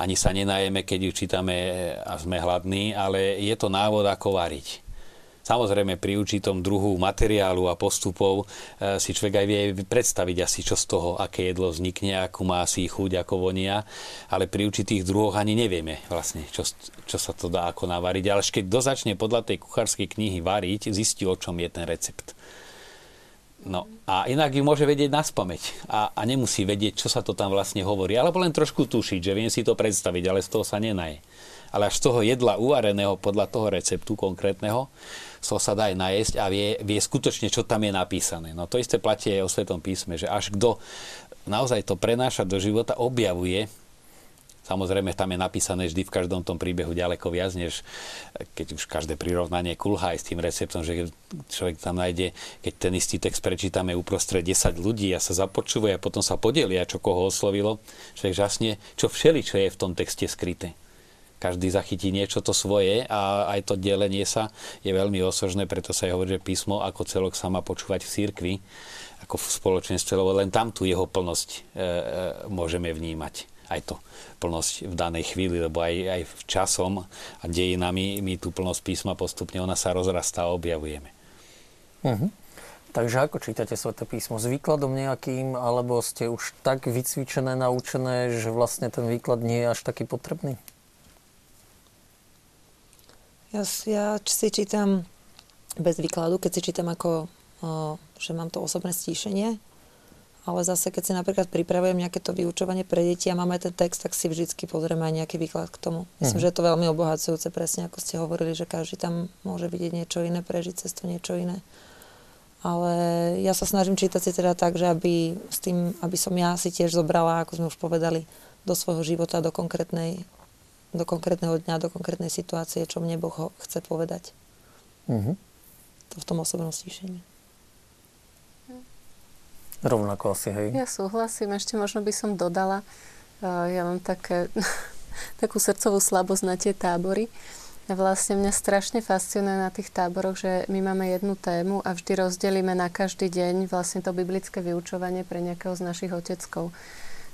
Ani sa nenajeme, keď ju čítame a sme hladní, ale je to návod, ako variť. Samozrejme, pri určitom druhu materiálu a postupov e, si človek aj vie predstaviť asi, čo z toho, aké jedlo vznikne, akú má si chuť, ako vonia, ale pri určitých druhoch ani nevieme vlastne, čo, čo sa to dá ako navariť. Ale keď dozačne podľa tej kuchárskej knihy variť, zistí, o čom je ten recept. No a inak ju môže vedieť na spameť a, a nemusí vedieť, čo sa to tam vlastne hovorí. Alebo len trošku tušiť, že viem si to predstaviť, ale z toho sa nenaje. Ale až z toho jedla uvareného podľa toho receptu konkrétneho, toho sa dá aj najesť a vie, vie skutočne, čo tam je napísané. No to isté platí aj o Svetom písme, že až kto naozaj to prenáša do života, objavuje, Samozrejme, tam je napísané vždy v každom tom príbehu ďaleko viac, než keď už každé prirovnanie kulhá aj s tým receptom, že človek tam nájde, keď ten istý text prečítame uprostred 10 ľudí a sa započúvajú a potom sa podelia, čo koho oslovilo, človek žasne, čo všeli, čo je v tom texte skryté. Každý zachytí niečo to svoje a aj to delenie sa je veľmi osožné, preto sa aj hovorí, že písmo ako celok sa má počúvať v cirkvi, ako v spoločenstve, lebo len tam tú jeho plnosť e, e, môžeme vnímať aj to plnosť v danej chvíli, lebo aj, aj v časom a dejinami my tú plnosť písma postupne ona sa rozrastá a objavujeme. Uh-huh. Takže ako čítate Sveté písmo? S výkladom nejakým, alebo ste už tak vycvičené, naučené, že vlastne ten výklad nie je až taký potrebný? Ja, ja si čítam bez výkladu, keď si čítam ako, o, že mám to osobné stíšenie, ale zase, keď si napríklad pripravujem nejaké to vyučovanie pre deti a máme ten text, tak si vždycky pozrieme aj nejaký výklad k tomu. Myslím, uh-huh. že je to veľmi obohacujúce, presne ako ste hovorili, že každý tam môže vidieť niečo iné, prežiť cez to niečo iné. Ale ja sa snažím čítať si teda tak, že aby, s tým, aby som ja si tiež zobrala, ako sme už povedali, do svojho života, do konkrétnej do konkrétneho dňa, do konkrétnej situácie, čo mne Boh chce povedať. Uh-huh. To v tom osobnom stíšení. Rovnako asi, hej. Ja súhlasím, ešte možno by som dodala, ja mám také, [LAUGHS] takú srdcovú slabosť na tie tábory. Vlastne mňa strašne fascinuje na tých táboroch, že my máme jednu tému a vždy rozdelíme na každý deň vlastne to biblické vyučovanie pre nejakého z našich oteckov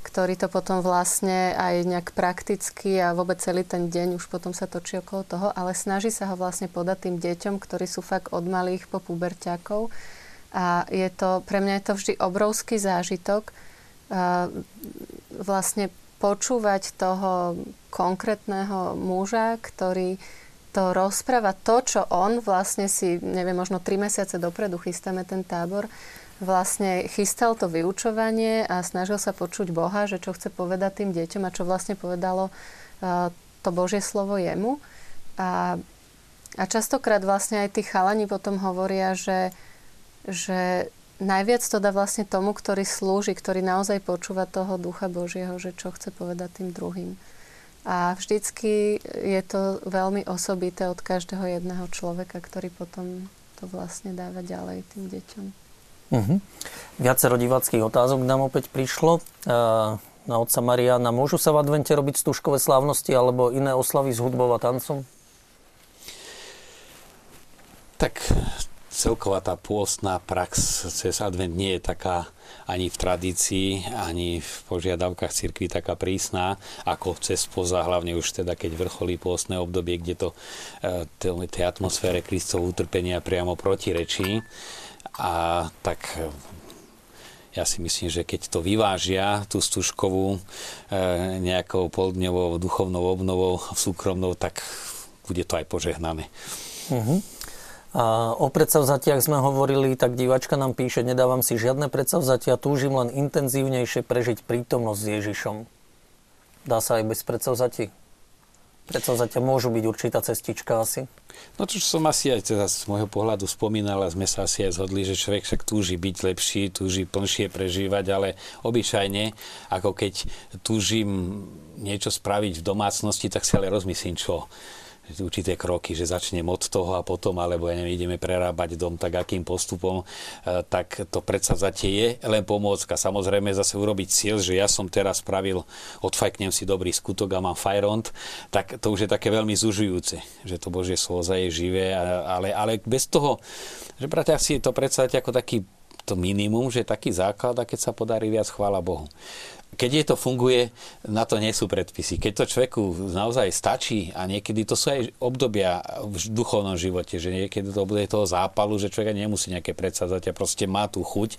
ktorý to potom vlastne aj nejak prakticky a vôbec celý ten deň už potom sa točí okolo toho, ale snaží sa ho vlastne podať tým deťom, ktorí sú fakt od malých po puberťákov. A je to, pre mňa je to vždy obrovský zážitok vlastne počúvať toho konkrétneho muža, ktorý to rozpráva to, čo on vlastne si, neviem, možno tri mesiace dopredu chystáme ten tábor, vlastne chystal to vyučovanie a snažil sa počuť Boha, že čo chce povedať tým deťom a čo vlastne povedalo to Božie slovo jemu. A, a častokrát vlastne aj tí chalani potom hovoria, že, že najviac to dá vlastne tomu, ktorý slúži, ktorý naozaj počúva toho ducha Božieho, že čo chce povedať tým druhým. A vždycky je to veľmi osobité od každého jedného človeka, ktorý potom to vlastne dáva ďalej tým deťom. Uh-huh. Viacero diváckých otázok nám opäť prišlo. Uh, na otca Mariana. Môžu sa v advente robiť stúškové slávnosti alebo iné oslavy s hudbou a tancom? Tak celková tá pôstna prax cez advent nie je taká ani v tradícii, ani v požiadavkách cirkvi taká prísna, ako cez poza, hlavne už teda keď vrcholí pôstne obdobie, kde to e, tej atmosfére Kristovho utrpenia priamo protirečí. A tak ja si myslím, že keď to vyvážia, tú stužkovú e, nejakou poldňovou duchovnou obnovou súkromnou, tak bude to aj požehnané. Uh-huh. A o predsavzatiach sme hovorili, tak diváčka nám píše, nedávam si žiadne predsavzatia, túžim len intenzívnejšie prežiť prítomnosť s Ježišom. Dá sa aj bez predsavzatí? Predsavzatia môžu byť určitá cestička asi? No čo som asi aj teda z môjho pohľadu spomínal a sme sa asi aj zhodli, že človek však túži byť lepší, túži plnšie prežívať, ale obyčajne, ako keď túžim niečo spraviť v domácnosti, tak si ale rozmyslím, čo určité kroky, že začnem od toho a potom, alebo ja neviem, ideme prerábať dom, tak akým postupom, e, tak to predsavzatie je len pomôcka. Samozrejme zase urobiť cieľ, že ja som teraz spravil, odfajknem si dobrý skutok a mám fajront, tak to už je také veľmi zužujúce, že to Božie slovo je živé, ale, ale bez toho, že bratia si to predstavte ako taký to minimum, že taký základ a keď sa podarí viac, chvála Bohu keď je to funguje, na to nie sú predpisy. Keď to človeku naozaj stačí a niekedy to sú aj obdobia v duchovnom živote, že niekedy to bude toho zápalu, že človek nemusí nejaké predsadzať a proste má tú chuť,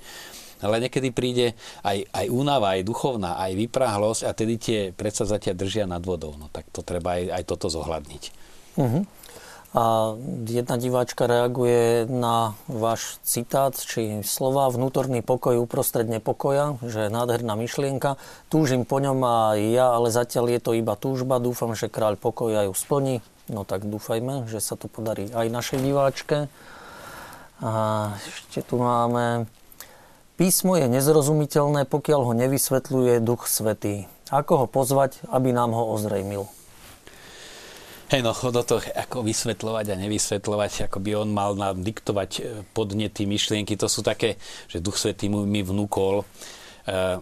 ale niekedy príde aj, aj únava, aj duchovná, aj vyprahlosť a tedy tie predsazatia držia nad vodou. No tak to treba aj, aj toto zohľadniť. Uh-huh. A jedna diváčka reaguje na váš citát, či slova vnútorný pokoj uprostred nepokoja, že je nádherná myšlienka. Túžim po ňom a ja, ale zatiaľ je to iba túžba. Dúfam, že kráľ pokoja ju splní. No tak dúfajme, že sa to podarí aj našej diváčke. A ešte tu máme... Písmo je nezrozumiteľné, pokiaľ ho nevysvetľuje Duch Svetý. Ako ho pozvať, aby nám ho ozrejmil? Hej, no do toho, ako vysvetľovať a nevysvetľovať, ako by on mal nám diktovať e, podnety, myšlienky, to sú také, že Duch Svetý mu mi vnúkol. E,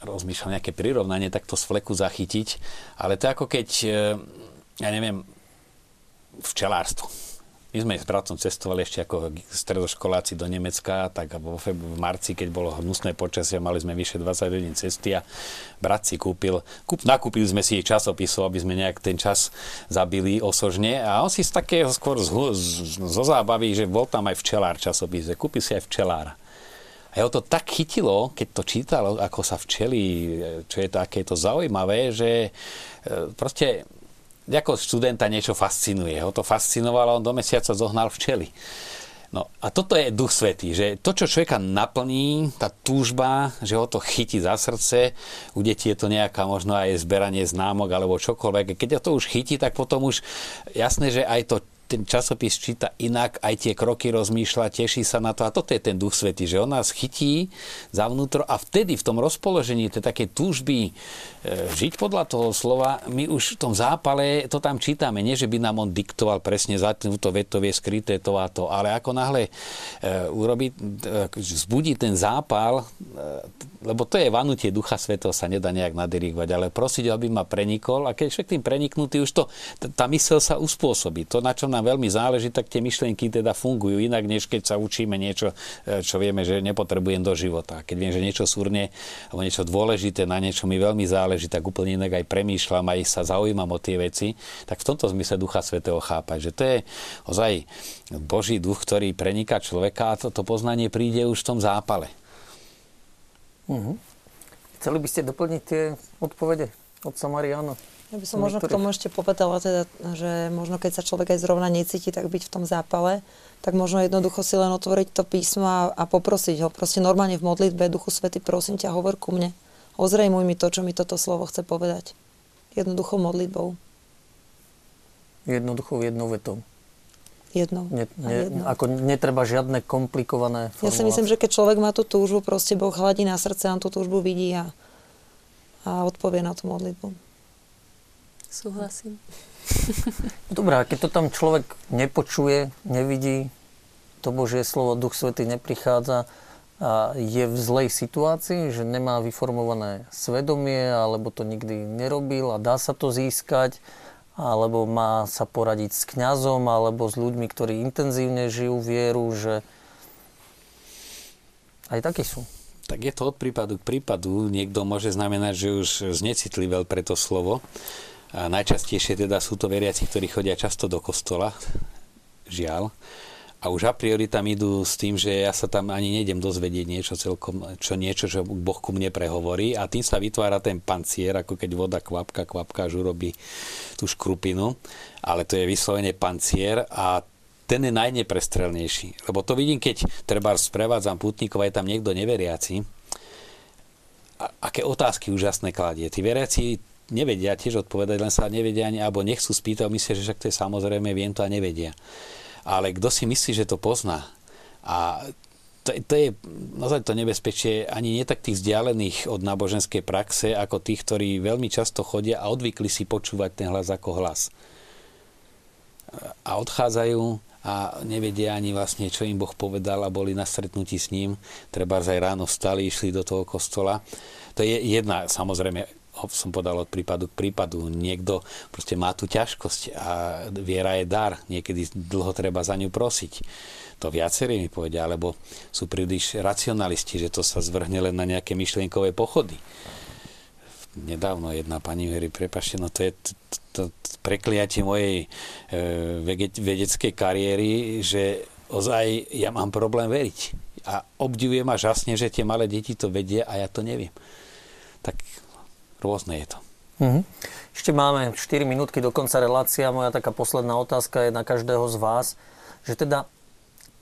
rozmýšľam nejaké prirovnanie, tak to z fleku zachytiť. Ale to ako keď, e, ja neviem, včelárstvo my sme s bratom cestovali ešte ako stredoškoláci do Nemecka, tak vo v marci, keď bolo hnusné počasie, mali sme vyše 20 hodín cesty a brat si kúpil, kúp, nakúpili sme si časopisov, aby sme nejak ten čas zabili osožne a on si z takého skôr z, z, zo zábavy, že bol tam aj včelár časopise, kúpil si aj včelára. A jeho to tak chytilo, keď to čítalo, ako sa včeli, čo je to, aké je to zaujímavé, že e, proste ako študenta niečo fascinuje. Ho to fascinovalo, on do mesiaca zohnal včely. No a toto je duch svetý, že to, čo človeka naplní, tá túžba, že ho to chytí za srdce, u detí je to nejaká možno aj zberanie známok alebo čokoľvek. Keď to už chytí, tak potom už jasné, že aj to ten časopis číta inak, aj tie kroky rozmýšľa, teší sa na to a toto je ten duch svety, že on nás chytí zavnútro a vtedy v tom rozpoložení tej také túžby žiť podľa toho slova, my už v tom zápale to tam čítame, nie že by nám on diktoval presne za túto vetovie skryté to a to, ale ako náhle e, urobi, e, zbudí ten zápal, lebo to je vanutie Ducha Svetého, sa nedá nejak nadirigovať, ale prosiť, aby ma prenikol a keď všetkým tým preniknutý, už to, tá mysel sa uspôsobí. To, na čo nám veľmi záleží, tak tie myšlienky teda fungujú inak, než keď sa učíme niečo, e, čo vieme, že nepotrebujem do života. Keď viem, že niečo súrne alebo niečo dôležité, na niečo mi veľmi záleží, tak úplne inak aj premýšľam, aj sa zaujímam o tie veci, tak v tomto zmysle Ducha Svetého chápať, že to je ozaj Boží duch, ktorý preniká človeka a toto to poznanie príde už v tom zápale. Uh-huh. Chceli by ste doplniť tie odpovede od Samariána? Ja by som možno k tomu ešte povedala, teda, že možno keď sa človek aj zrovna necíti, tak byť v tom zápale, tak možno jednoducho si len otvoriť to písmo a, a poprosiť ho. Proste normálne v modlitbe, Duchu Svety, prosím ťa, hovor ku mne. Ozrejmuj mi to, čo mi toto slovo chce povedať. Jednoducho modlitbou. Jednoducho jednou vetou. Jednou. Ne, ne, jednou. Ako netreba žiadne komplikované formulácie. Ja si myslím, že keď človek má tú túžbu, proste Boh hladí na srdce, on tú túžbu vidí a, a odpovie na tú modlitbu. Súhlasím. [LAUGHS] Dobrá, keď to tam človek nepočuje, nevidí, to Božie slovo, Duch Svetý neprichádza a je v zlej situácii, že nemá vyformované svedomie, alebo to nikdy nerobil a dá sa to získať, alebo má sa poradiť s kňazom, alebo s ľuďmi, ktorí intenzívne žijú vieru, že aj takí sú. Tak je to od prípadu k prípadu. Niekto môže znamenať, že už znecitlivel pre to slovo a najčastejšie teda sú to veriaci, ktorí chodia často do kostola, žiaľ. A už a priori tam idú s tým, že ja sa tam ani nejdem dozvedieť niečo celkom, čo niečo, čo Boh ku mne prehovorí a tým sa vytvára ten pancier, ako keď voda kvapka, kvapka, až urobí tú škrupinu, ale to je vyslovene pancier a ten je najneprestrelnejší. Lebo to vidím, keď treba sprevádzam putníkov, je tam niekto neveriaci, a aké otázky úžasné kladie. Tí veriaci nevedia tiež odpovedať, len sa nevedia ani, alebo nechcú spýtať, myslia, že však to je samozrejme, viem to a nevedia. Ale kto si myslí, že to pozná a to, to je naozaj to nebezpečie ani nie tak tých vzdialených od náboženskej praxe, ako tých, ktorí veľmi často chodia a odvykli si počúvať ten hlas ako hlas. A odchádzajú a nevedia ani vlastne, čo im Boh povedal a boli na stretnutí s ním. Treba aj ráno vstali, išli do toho kostola. To je jedna, samozrejme, som podal od prípadu k prípadu. Niekto proste má tú ťažkosť a viera je dar. Niekedy dlho treba za ňu prosiť. To viacerí mi povedia, alebo sú príliš racionalisti, že to sa zvrhne len na nejaké myšlienkové pochody. Nedávno jedna pani hovorí, prepašte, no to je to, to, to prekliatie mojej e, vedeckej kariéry, že ozaj ja mám problém veriť. A obdivujem a žasne, že tie malé deti to vedia a ja to neviem. Tak rôzne je to. Mm-hmm. Ešte máme 4 minútky do konca relácia. Moja taká posledná otázka je na každého z vás, že teda,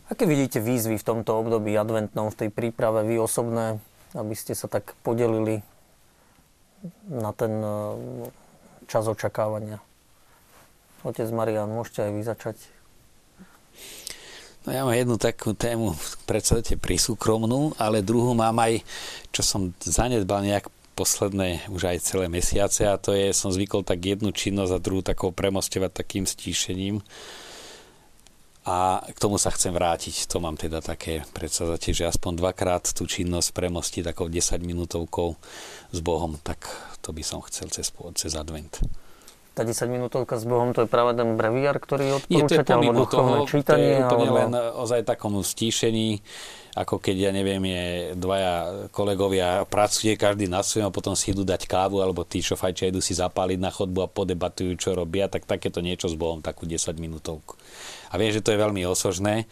aké vidíte výzvy v tomto období adventnom, v tej príprave, vy osobné, aby ste sa tak podelili na ten e, čas očakávania. Otec Marian, môžete aj vy začať. No ja mám jednu takú tému, predstate prísúkromnú, ale druhú mám aj, čo som zanedbal nejak posledné už aj celé mesiace a to je, som zvykol tak jednu činnosť a druhú takou premostovať takým stíšením a k tomu sa chcem vrátiť. To mám teda také predsavzatie, že aspoň dvakrát tú činnosť premostiť takou 10 minútovkou s Bohom, tak to by som chcel cez, cez advent. Tá 10 minútovka s Bohom, to je práve ten breviár, ktorý odporúčate, alebo duchovné toho, čítanie? To je úplne alebo... len ozaj takom stíšení, ako keď, ja neviem, je dvaja kolegovia, pracuje každý na svojom a potom si idú dať kávu, alebo tí, čo fajčia, idú si zapáliť na chodbu a podebatujú, čo robia, tak takéto niečo s Bohom, takú 10 minútovku. A viem, že to je veľmi osožné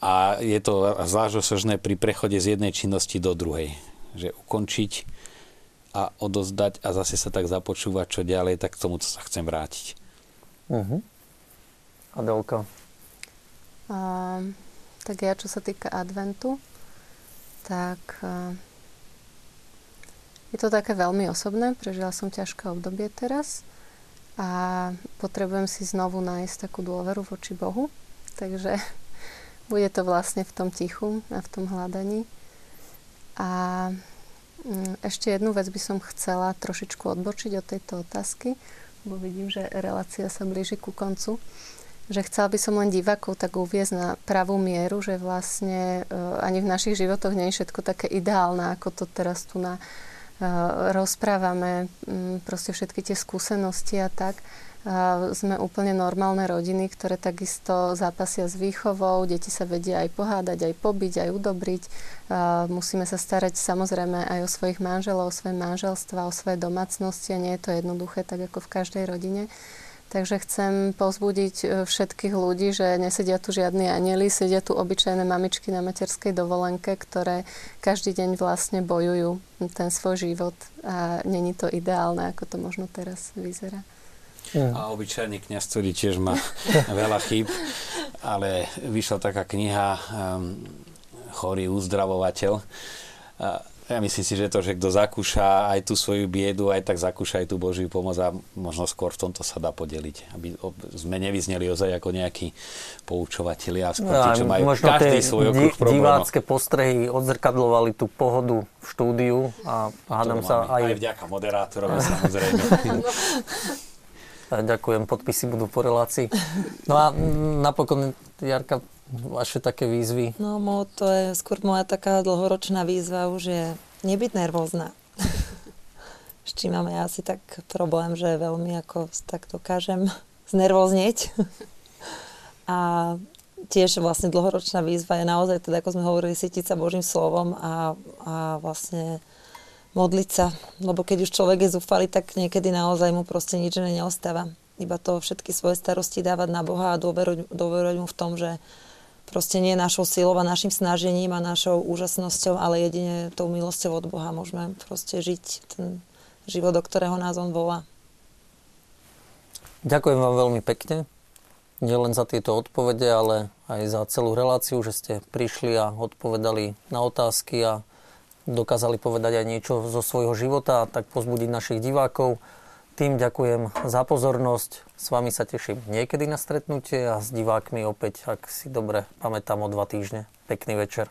a je to zvlášť osožné pri prechode z jednej činnosti do druhej. Že ukončiť a odozdať a zase sa tak započúvať, čo ďalej, tak k tomu sa chcem vrátiť. Uh-huh. Adelka? Um, tak ja, čo sa týka adventu, tak uh, je to také veľmi osobné. Prežila som ťažké obdobie teraz a potrebujem si znovu nájsť takú dôveru voči Bohu. Takže [LAUGHS] bude to vlastne v tom tichu a v tom hľadaní. A um, ešte jednu vec by som chcela trošičku odbočiť od tejto otázky, bo vidím, že relácia sa blíži ku koncu že chcela by som len divákov tak uviezť na pravú mieru, že vlastne uh, ani v našich životoch nie je všetko také ideálne, ako to teraz tu na, uh, rozprávame, um, proste všetky tie skúsenosti a tak. Uh, sme úplne normálne rodiny, ktoré takisto zápasia s výchovou, deti sa vedia aj pohádať, aj pobiť, aj udobriť. Uh, musíme sa starať samozrejme aj o svojich manželov, o svoje manželstva, o svoje domácnosti a nie je to jednoduché, tak ako v každej rodine. Takže chcem pozbudiť e, všetkých ľudí, že nesedia tu žiadni anieli, sedia tu obyčajné mamičky na materskej dovolenke, ktoré každý deň vlastne bojujú ten svoj život a není to ideálne, ako to možno teraz vyzerá. A obyčajný kniaz, ktorý tiež má [LAUGHS] veľa chýb, ale vyšla taká kniha um, Chorý uzdravovateľ. A ja myslím si, že to, že kto zakúša aj tú svoju biedu, aj tak zakúša aj tú Božiu pomoc a možno skôr v tomto sa dá podeliť. Aby sme nevyzneli ozaj ako nejakí poučovateľi a skôr tí, čo majú možno každý svoj okruh problémov. divácké postrehy odzrkadlovali tú pohodu v štúdiu a hádam sa aj... Aj vďaka moderátorovi samozrejme. [LAUGHS] Ďakujem, podpisy budú po relácii. No a napokon, Jarka, vaše také výzvy? No, to je skôr moja taká dlhoročná výzva už je nebyť nervózna. [LAUGHS] S čím máme asi tak problém, že veľmi ako tak dokážem [LAUGHS] znervoznieť. [LAUGHS] A tiež vlastne dlhoročná výzva je naozaj, teda ako sme hovorili, sytiť sa Božím slovom a, a vlastne modliť sa. Lebo keď už človek je zúfalý, tak niekedy naozaj mu proste nič neostáva. Iba to všetky svoje starosti dávať na Boha a dôverovať mu v tom, že proste nie našou silou a našim snažením a našou úžasnosťou, ale jedine tou milosťou od Boha môžeme proste žiť ten život, do ktorého nás On volá. Ďakujem vám veľmi pekne. Nie len za tieto odpovede, ale aj za celú reláciu, že ste prišli a odpovedali na otázky a dokázali povedať aj niečo zo svojho života a tak pozbudiť našich divákov. Tým ďakujem za pozornosť. S vami sa teším niekedy na stretnutie a s divákmi opäť, ak si dobre pamätám, o dva týždne. Pekný večer.